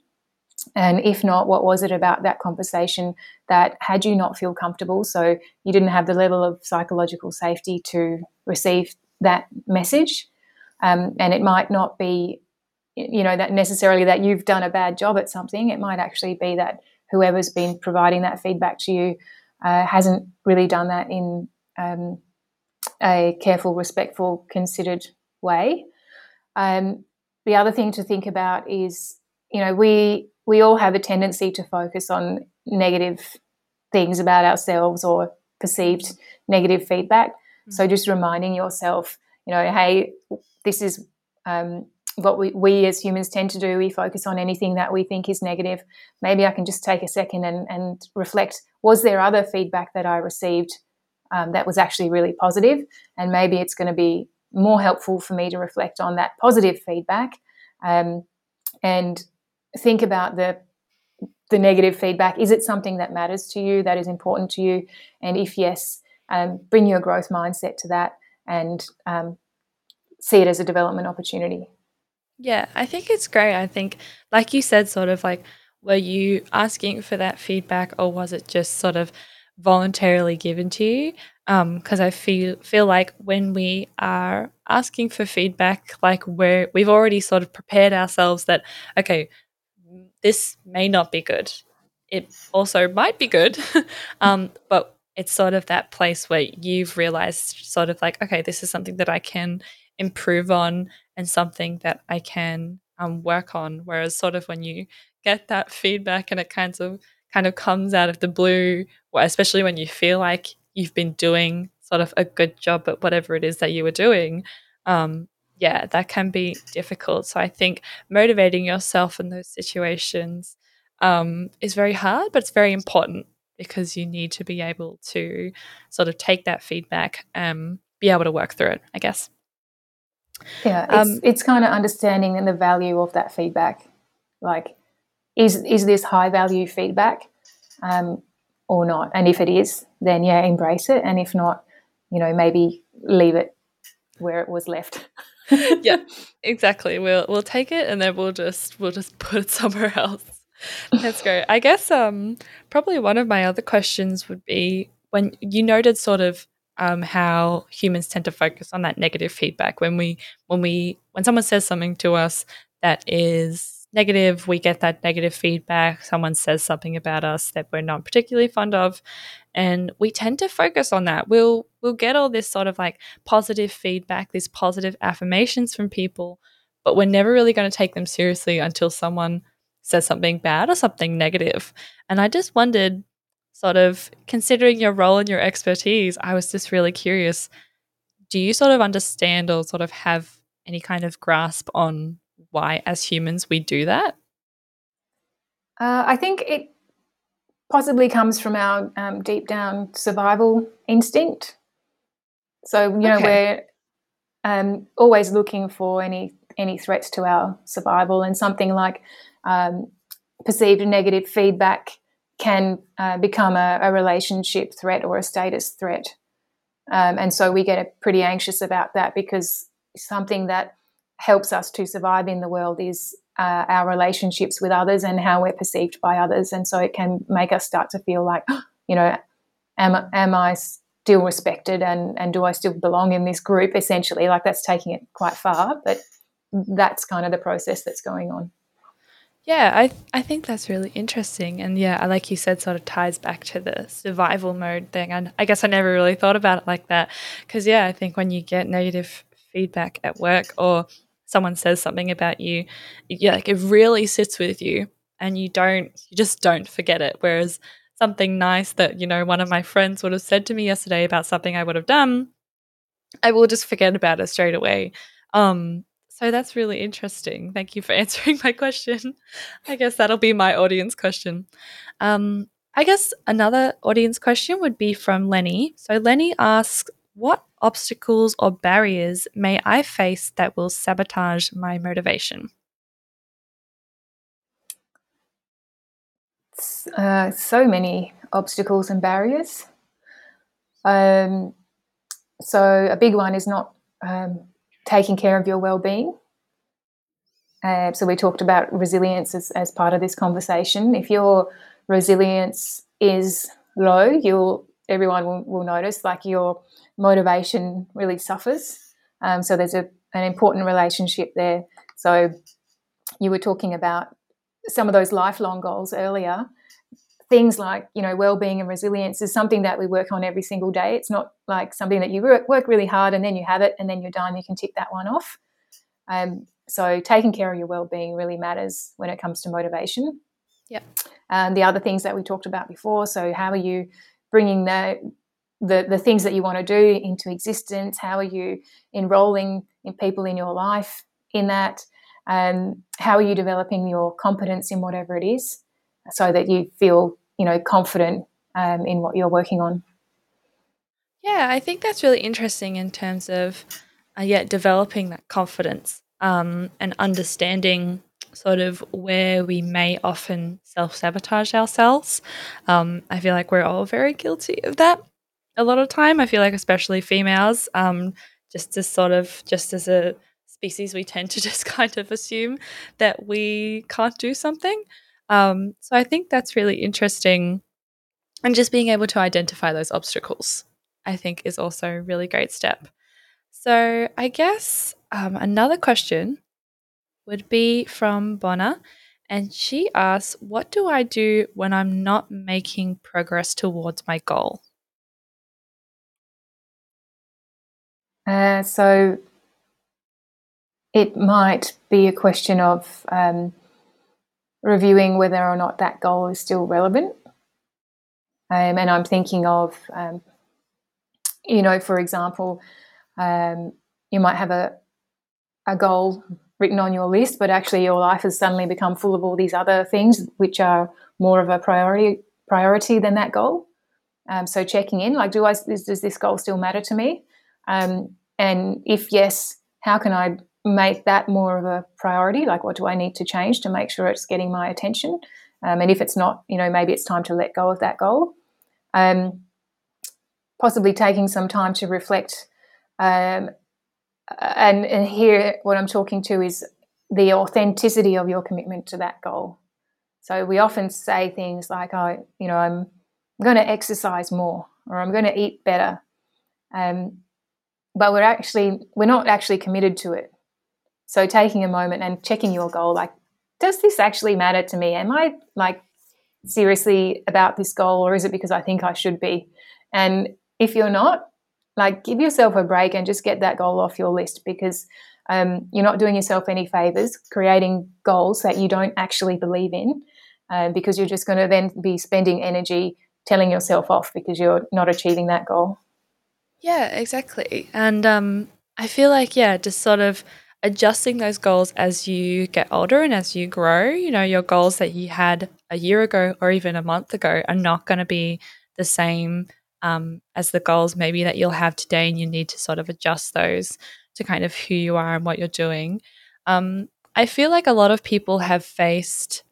S2: And if not, what was it about that conversation that had you not feel comfortable? So you didn't have the level of psychological safety to receive that message. Um, and it might not be, you know, that necessarily that you've done a bad job at something. It might actually be that whoever's been providing that feedback to you uh, hasn't really done that in um, a careful, respectful, considered way. Um, the other thing to think about is, you know, we we all have a tendency to focus on negative things about ourselves or perceived negative feedback. Mm-hmm. So just reminding yourself, you know, hey, this is um, what we, we as humans tend to do. We focus on anything that we think is negative. Maybe I can just take a second and, and reflect was there other feedback that I received um, that was actually really positive? And maybe it's going to be more helpful for me to reflect on that positive feedback um, and think about the the negative feedback. Is it something that matters to you, that is important to you? And if yes, um, bring your growth mindset to that and um, see it as a development opportunity.
S1: Yeah, I think it's great. I think, like you said, sort of like, were you asking for that feedback or was it just sort of voluntarily given to you? Because um, I feel feel like when we are asking for feedback, like we're we've already sort of prepared ourselves that okay, this may not be good. It also might be good, um, but it's sort of that place where you've realized, sort of like, okay, this is something that I can improve on and something that I can um, work on. Whereas, sort of when you get that feedback and it kind of kind of comes out of the blue, especially when you feel like you've been doing sort of a good job at whatever it is that you were doing, um, yeah, that can be difficult. So I think motivating yourself in those situations um, is very hard, but it's very important because you need to be able to sort of take that feedback and be able to work through it, I guess.
S2: Yeah, it's, um, it's kind of understanding the value of that feedback. Like, is is this high value feedback um, or not? And if it is, then yeah, embrace it. And if not, you know, maybe leave it where it was left.
S1: yeah, exactly. We'll we'll take it and then we'll just we'll just put it somewhere else. That's great. I guess um probably one of my other questions would be when you noted sort of um, how humans tend to focus on that negative feedback when we when we when someone says something to us that is negative we get that negative feedback someone says something about us that we're not particularly fond of and we tend to focus on that we'll we'll get all this sort of like positive feedback these positive affirmations from people but we're never really going to take them seriously until someone says something bad or something negative. and i just wondered sort of considering your role and your expertise, I was just really curious. Do you sort of understand or sort of have any kind of grasp on why, as humans, we do that?
S2: Uh, I think it possibly comes from our um, deep down survival instinct. So you know okay. we're um, always looking for any any threats to our survival, and something like um, perceived negative feedback can uh, become a, a, relationship threat or a status threat. Um, and so we get pretty anxious about that because something that helps us to survive in the world is uh, our relationships with others and how we're perceived by others. And so it can make us start to feel like, you know, am, am I still respected and, and do I still belong in this group? Essentially, like that's taking it quite far, but that's kind of the process that's going on.
S1: Yeah, I I think that's really interesting, and yeah, like you said, sort of ties back to the survival mode thing. And I guess I never really thought about it like that, because yeah, I think when you get negative feedback at work or someone says something about you, yeah, like it really sits with you, and you don't, you just don't forget it. Whereas something nice that you know one of my friends would have said to me yesterday about something I would have done, I will just forget about it straight away. Um, so that's really interesting. Thank you for answering my question. I guess that'll be my audience question. Um, I guess another audience question would be from Lenny. So Lenny asks, what obstacles or barriers may I face that will sabotage my motivation?
S2: Uh, so many obstacles and barriers. Um, so a big one is not um, taking care of your well-being Uh, so we talked about resilience as, as part of this conversation. If your resilience is low, you'll everyone will, will notice like your motivation really suffers. Um, so there's a, an important relationship there. So you were talking about some of those lifelong goals earlier. Things like you know well-being and resilience is something that we work on every single day. It's not like something that you work really hard and then you have it and then you're done. You can tick that one off. Um, so taking care of your well-being really matters when it comes to motivation.
S1: Yeah.
S2: Um, the other things that we talked about before. So how are you bringing the the, the things that you want to do into existence? How are you enrolling in people in your life in that? Um, how are you developing your competence in whatever it is so that you feel, you know, confident um, in what you're working on?
S1: Yeah, I think that's really interesting in terms of, uh, yeah, developing that confidence um, and understanding sort of where we may often self sabotage ourselves. Um, I feel like we're all very guilty of that a lot of time. I feel like, especially females, um, just as sort of, just as a species, we tend to just kind of assume that we can't do something. Um, so I think that's really interesting. And just being able to identify those obstacles, I think, is also a really great step. So I guess um, another question would be from Bonner. And she asks, What do I do when I'm not making progress towards my goal?
S2: Uh, so it might be a question of um, reviewing whether or not that goal is still relevant. Um, and I'm thinking of, um, you know, for example, um, you might have a, a goal written on your list, but actually your life has suddenly become full of all these other things which are more of a priority priority than that goal. Um, so checking in, like, do I is, does this goal still matter to me? Um, and if yes, how can I make that more of a priority? Like, what do I need to change to make sure it's getting my attention? Um, and if it's not, you know, maybe it's time to let go of that goal. Um, possibly taking some time to reflect um, and, and here what I'm talking to is the authenticity of your commitment to that goal. So we often say things like, "I, oh, you know, I'm going to exercise more, or I'm going to eat better," um, but we're actually we're not actually committed to it. So taking a moment and checking your goal, like, does this actually matter to me? Am I like seriously about this goal, or is it because I think I should be? And if you're not, like give yourself a break and just get that goal off your list because um, you're not doing yourself any favors creating goals that you don't actually believe in uh, because you're just going to then be spending energy telling yourself off because you're not achieving that goal.
S1: Yeah exactly. And um, i feel like yeah just sort of adjusting those goals as you get older and as you grow. You know your goals that you had a year ago or even a month ago are not going to be the same um, as the goals maybe that you'll have today, and you need to sort of adjust those to kind of who you are and what you're doing. Um, I feel like a lot of people have faced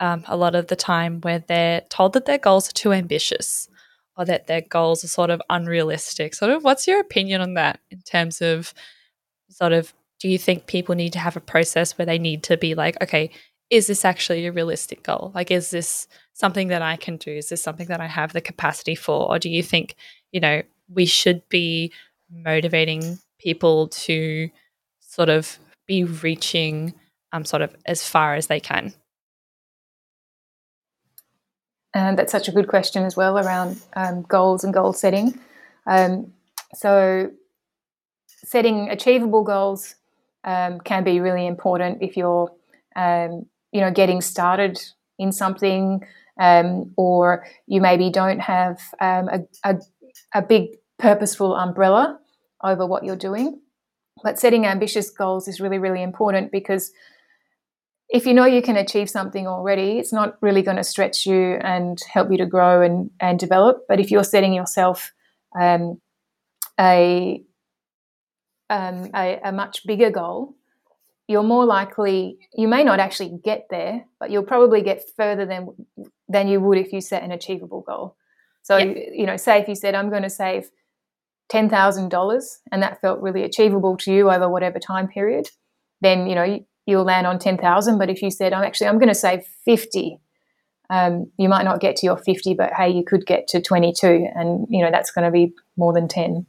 S1: um, a lot of the time where they're told that their goals are too ambitious or that their goals are sort of unrealistic. Sort of, what's your opinion on that in terms of sort of do you think people need to have a process where they need to be like, okay, is this actually a realistic goal? Like, is this something that I can do? Is this something that I have the capacity for? Or do you think, you know, we should be motivating people to sort of be reaching um, sort of as far as they can?
S2: And that's such a good question as well around um, goals and goal setting. Um, so, setting achievable goals um, can be really important if you're um, you know getting started in something um, or you maybe don't have um, a, a, a big purposeful umbrella over what you're doing. But setting ambitious goals is really really important because if you know you can achieve something already it's not really going to stretch you and help you to grow and, and develop. But if you're setting yourself um, a, um, a, a much bigger goal you're more likely you may not actually get there but you'll probably get further than than you would if you set an achievable goal so yep. you know say if you said i'm going to save $10,000 and that felt really achievable to you over whatever time period then you know you'll land on 10,000. But if you said, I'm actually, I'm going to save 50, um, you might not get to your 50, but hey, you could get to 22. And, you know, that's going to be more than 10.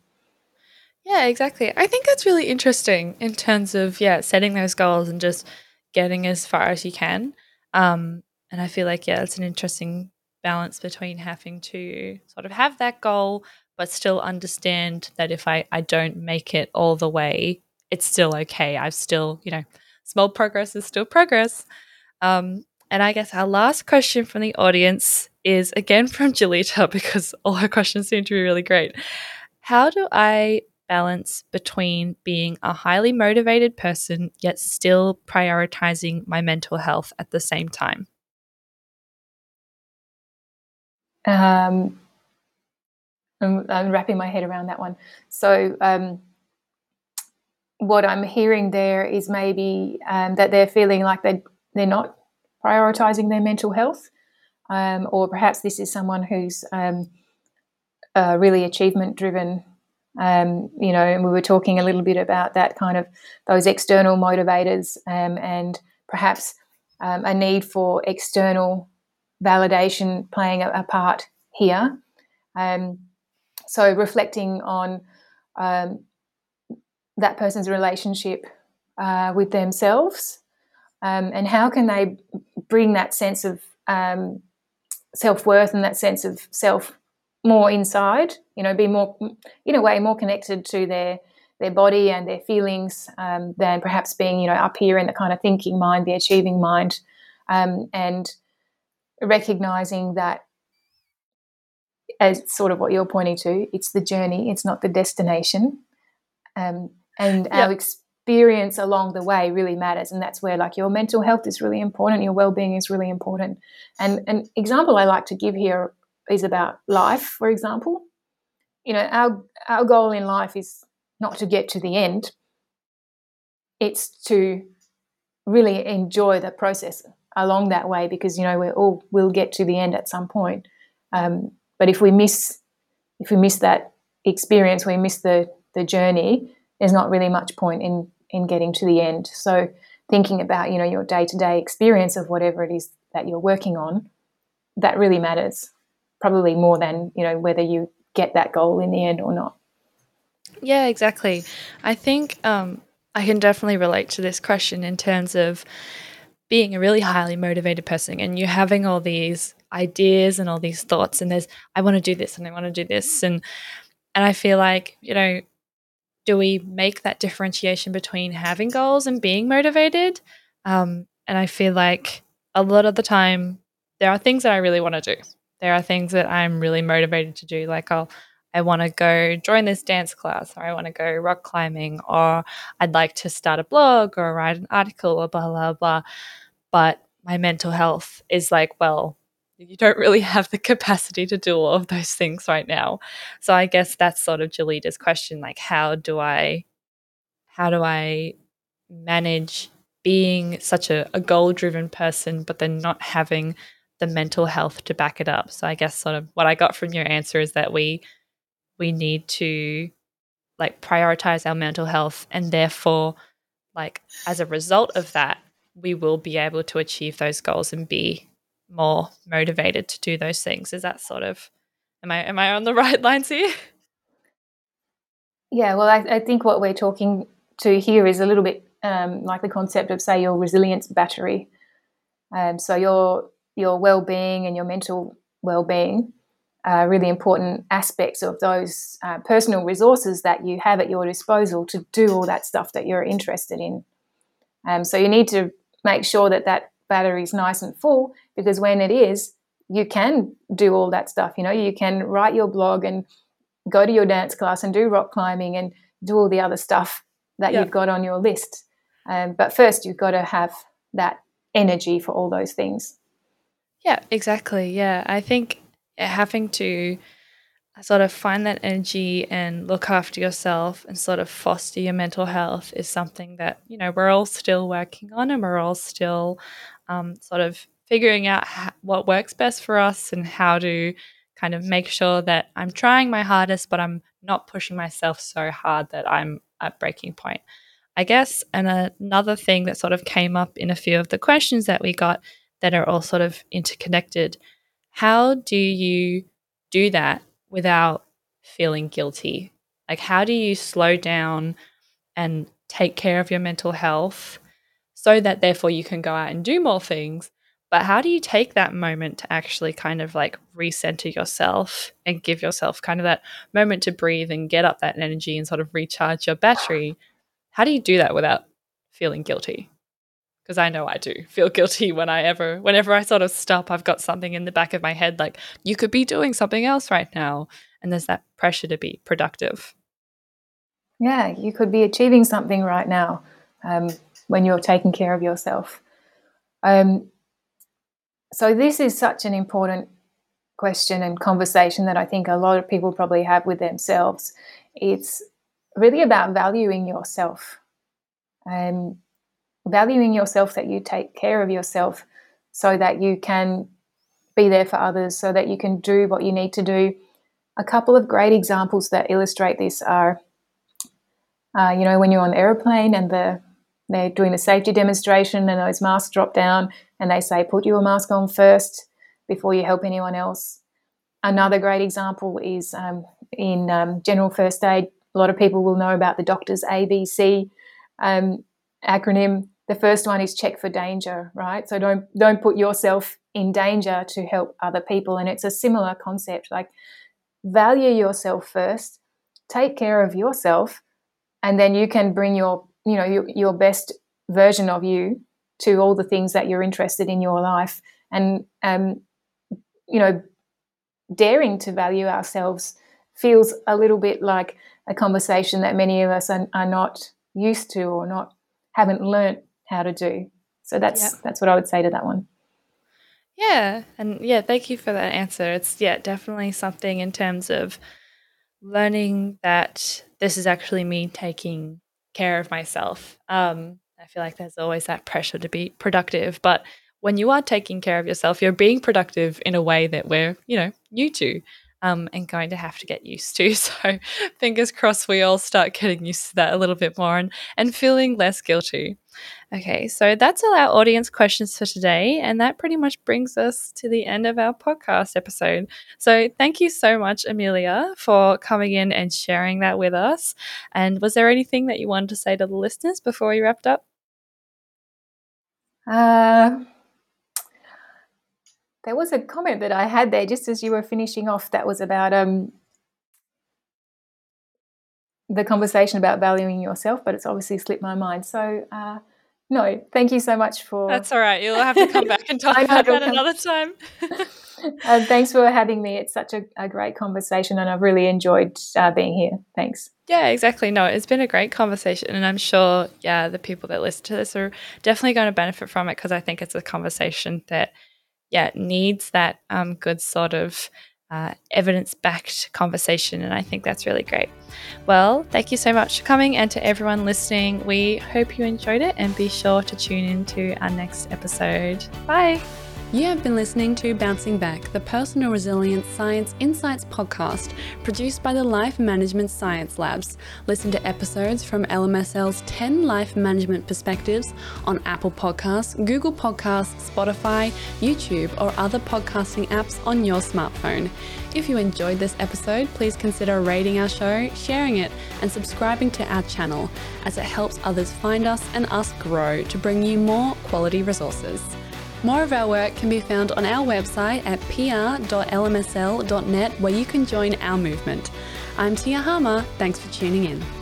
S1: Yeah, exactly. I think that's really interesting in terms of, yeah, setting those goals and just getting as far as you can. Um, and I feel like, yeah, it's an interesting balance between having to sort of have that goal, but still understand that if I, I don't make it all the way, it's still okay. I've still, you know, small progress is still progress. Um, and I guess our last question from the audience is again from Julita because all her questions seem to be really great. How do I balance between being a highly motivated person yet still prioritizing my mental health at the same time?
S2: Um, I'm, I'm, wrapping my head around that one. So, um, what I'm hearing there is maybe um, that they're feeling like they they're not prioritizing their mental health, um, or perhaps this is someone who's um, uh, really achievement driven. Um, you know, and we were talking a little bit about that kind of those external motivators um, and perhaps a need for external validation playing a, a part here. Um, so reflecting on um, that person's relationship uh, with themselves um, and how can they bring that sense of um, self-worth and that sense of self more inside you know be more in a way more connected to their their body and their feelings um, than perhaps being you know up here in the kind of thinking mind the achieving mind um, and recognizing that as sort of what you're pointing to, it's the journey, it's not the destination. Um, and yep. our experience along the way really matters. And that's where like your mental health is really important, your well-being is really important. And an example I like to give here is about life, for example. You know, our our goal in life is not to get to the end. It's to really enjoy the process along that way because you know we all will get to the end at some point. Um, but if we miss if we miss that experience, we miss the the journey. There's not really much point in in getting to the end. So thinking about you know your day to day experience of whatever it is that you're working on, that really matters. Probably more than you know whether you get that goal in the end or not.
S1: Yeah, exactly. I think um, I can definitely relate to this question in terms of being a really highly motivated person and you're having all these ideas and all these thoughts and there's I want to do this and I want to do this and and I feel like, you know, do we make that differentiation between having goals and being motivated? Um, and I feel like a lot of the time there are things that I really want to do. There are things that I'm really motivated to do. Like I'll I want to go join this dance class, or I want to go rock climbing, or I'd like to start a blog or write an article, or blah, blah, blah. But my mental health is like, well, you don't really have the capacity to do all of those things right now. So I guess that's sort of Julita's question like, how do I, how do I manage being such a, a goal driven person, but then not having the mental health to back it up? So I guess sort of what I got from your answer is that we, we need to like prioritize our mental health and therefore like as a result of that we will be able to achieve those goals and be more motivated to do those things. Is that sort of am i am i on the right lines here?
S2: Yeah well i, I think what we're talking to here is a little bit um, like the concept of say your resilience battery. Um, so your your well-being and your mental well-being are really important aspects of those uh, personal resources that you have at your disposal to do all that stuff that you're interested in um, so you need to make sure that that battery is nice and full because when it is, you can do all that stuff. You know, you can write your blog and go to your dance class and do rock climbing and do all the other stuff that you've got on your list. Um, but first, you've got to have that energy for all those things.
S1: Yeah, exactly. Yeah, I think having to sort of find that energy and look after yourself and sort of foster your mental health is something that you know we're all still working on and we're all still um, sort of figuring out what works best for us and how to kind of make sure that i'm trying my hardest but i'm not pushing myself so hard that i'm at breaking point I guess, and another thing that sort of came up in a few of the questions that we got that are all sort of interconnected. How do you do that without feeling guilty? Like, how do you slow down and take care of your mental health so that therefore you can go out and do more things? But how do you take that moment to actually kind of like recenter yourself and give yourself kind of that moment to breathe and get up that energy and sort of recharge your battery how do you do that without feeling guilty? Because I know I do feel guilty when I ever, whenever I sort of stop, I've got something in the back of my head like, you could be doing something else right now. And there's that pressure to be productive.
S2: Yeah, you could be achieving something right now um, when you're taking care of yourself. Um, so, this is such an important question and conversation that I think a lot of people probably have with themselves. It's really about valuing yourself and valuing yourself that you take care of yourself so that you can be there for others, so that you can do what you need to do. A couple of great examples that illustrate this are, uh, you know, when you're on the aeroplane and the they're doing the safety demonstration and those masks drop down and they say put your mask on first before you help anyone else. Another great example is um, in um, general first aid a lot of people will know about the doctor's ABC um, acronym. The first one is check for danger, right? So don't don't put yourself in danger to help other people. And it's a similar concept. Like value yourself first, take care of yourself, and then you can bring your you know your, your best version of you to all the things that you're interested in your life and um, you know daring to value ourselves feels a little bit like a conversation that many of us are, are not used to or not haven't learnt how to do. So that's yep. that's what I would say to that one.
S1: Yeah, and yeah, thank you for that answer. It's yeah, definitely something in terms of learning that this is actually me taking care of myself. Um, I feel like there's always that pressure to be productive, but when you are taking care of yourself, you're being productive in a way that we're, you know, new to um, and going to have to get used to. So, fingers crossed, we all start getting used to that a little bit more and, and feeling less guilty. Okay, so that's all our audience questions for today. And that pretty much brings us to the end of our podcast episode. So, thank you so much, Amelia, for coming in and sharing that with us. And was there anything that you wanted to say to the listeners before we wrapped up?
S2: Uh, there was a comment that I had there just as you were finishing off that was about um, the conversation about valuing yourself, but it's obviously slipped my mind. So, uh, no, thank you so much for.
S1: That's all right. You'll have to come back and talk about that another time.
S2: uh, thanks for having me. It's such a, a great conversation, and I've really enjoyed uh, being here. Thanks.
S1: Yeah, exactly. No, it's been a great conversation, and I'm sure, yeah, the people that listen to this are definitely going to benefit from it because I think it's a conversation that yeah, needs that um, good sort of uh, evidence backed conversation. And I think that's really great. Well, thank you so much for coming. And to everyone listening, we hope you enjoyed it and be sure to tune in to our next episode. Bye.
S3: You have been listening to Bouncing Back, the Personal Resilience Science Insights podcast produced by the Life Management Science Labs. Listen to episodes from LMSL's 10 Life Management Perspectives on Apple Podcasts, Google Podcasts, Spotify, YouTube, or other podcasting apps on your smartphone. If you enjoyed this episode, please consider rating our show, sharing it, and subscribing to our channel, as it helps others find us and us grow to bring you more quality resources. More of our work can be found on our website at pr.lmsl.net where you can join our movement. I'm Tia Harmer. Thanks for tuning in.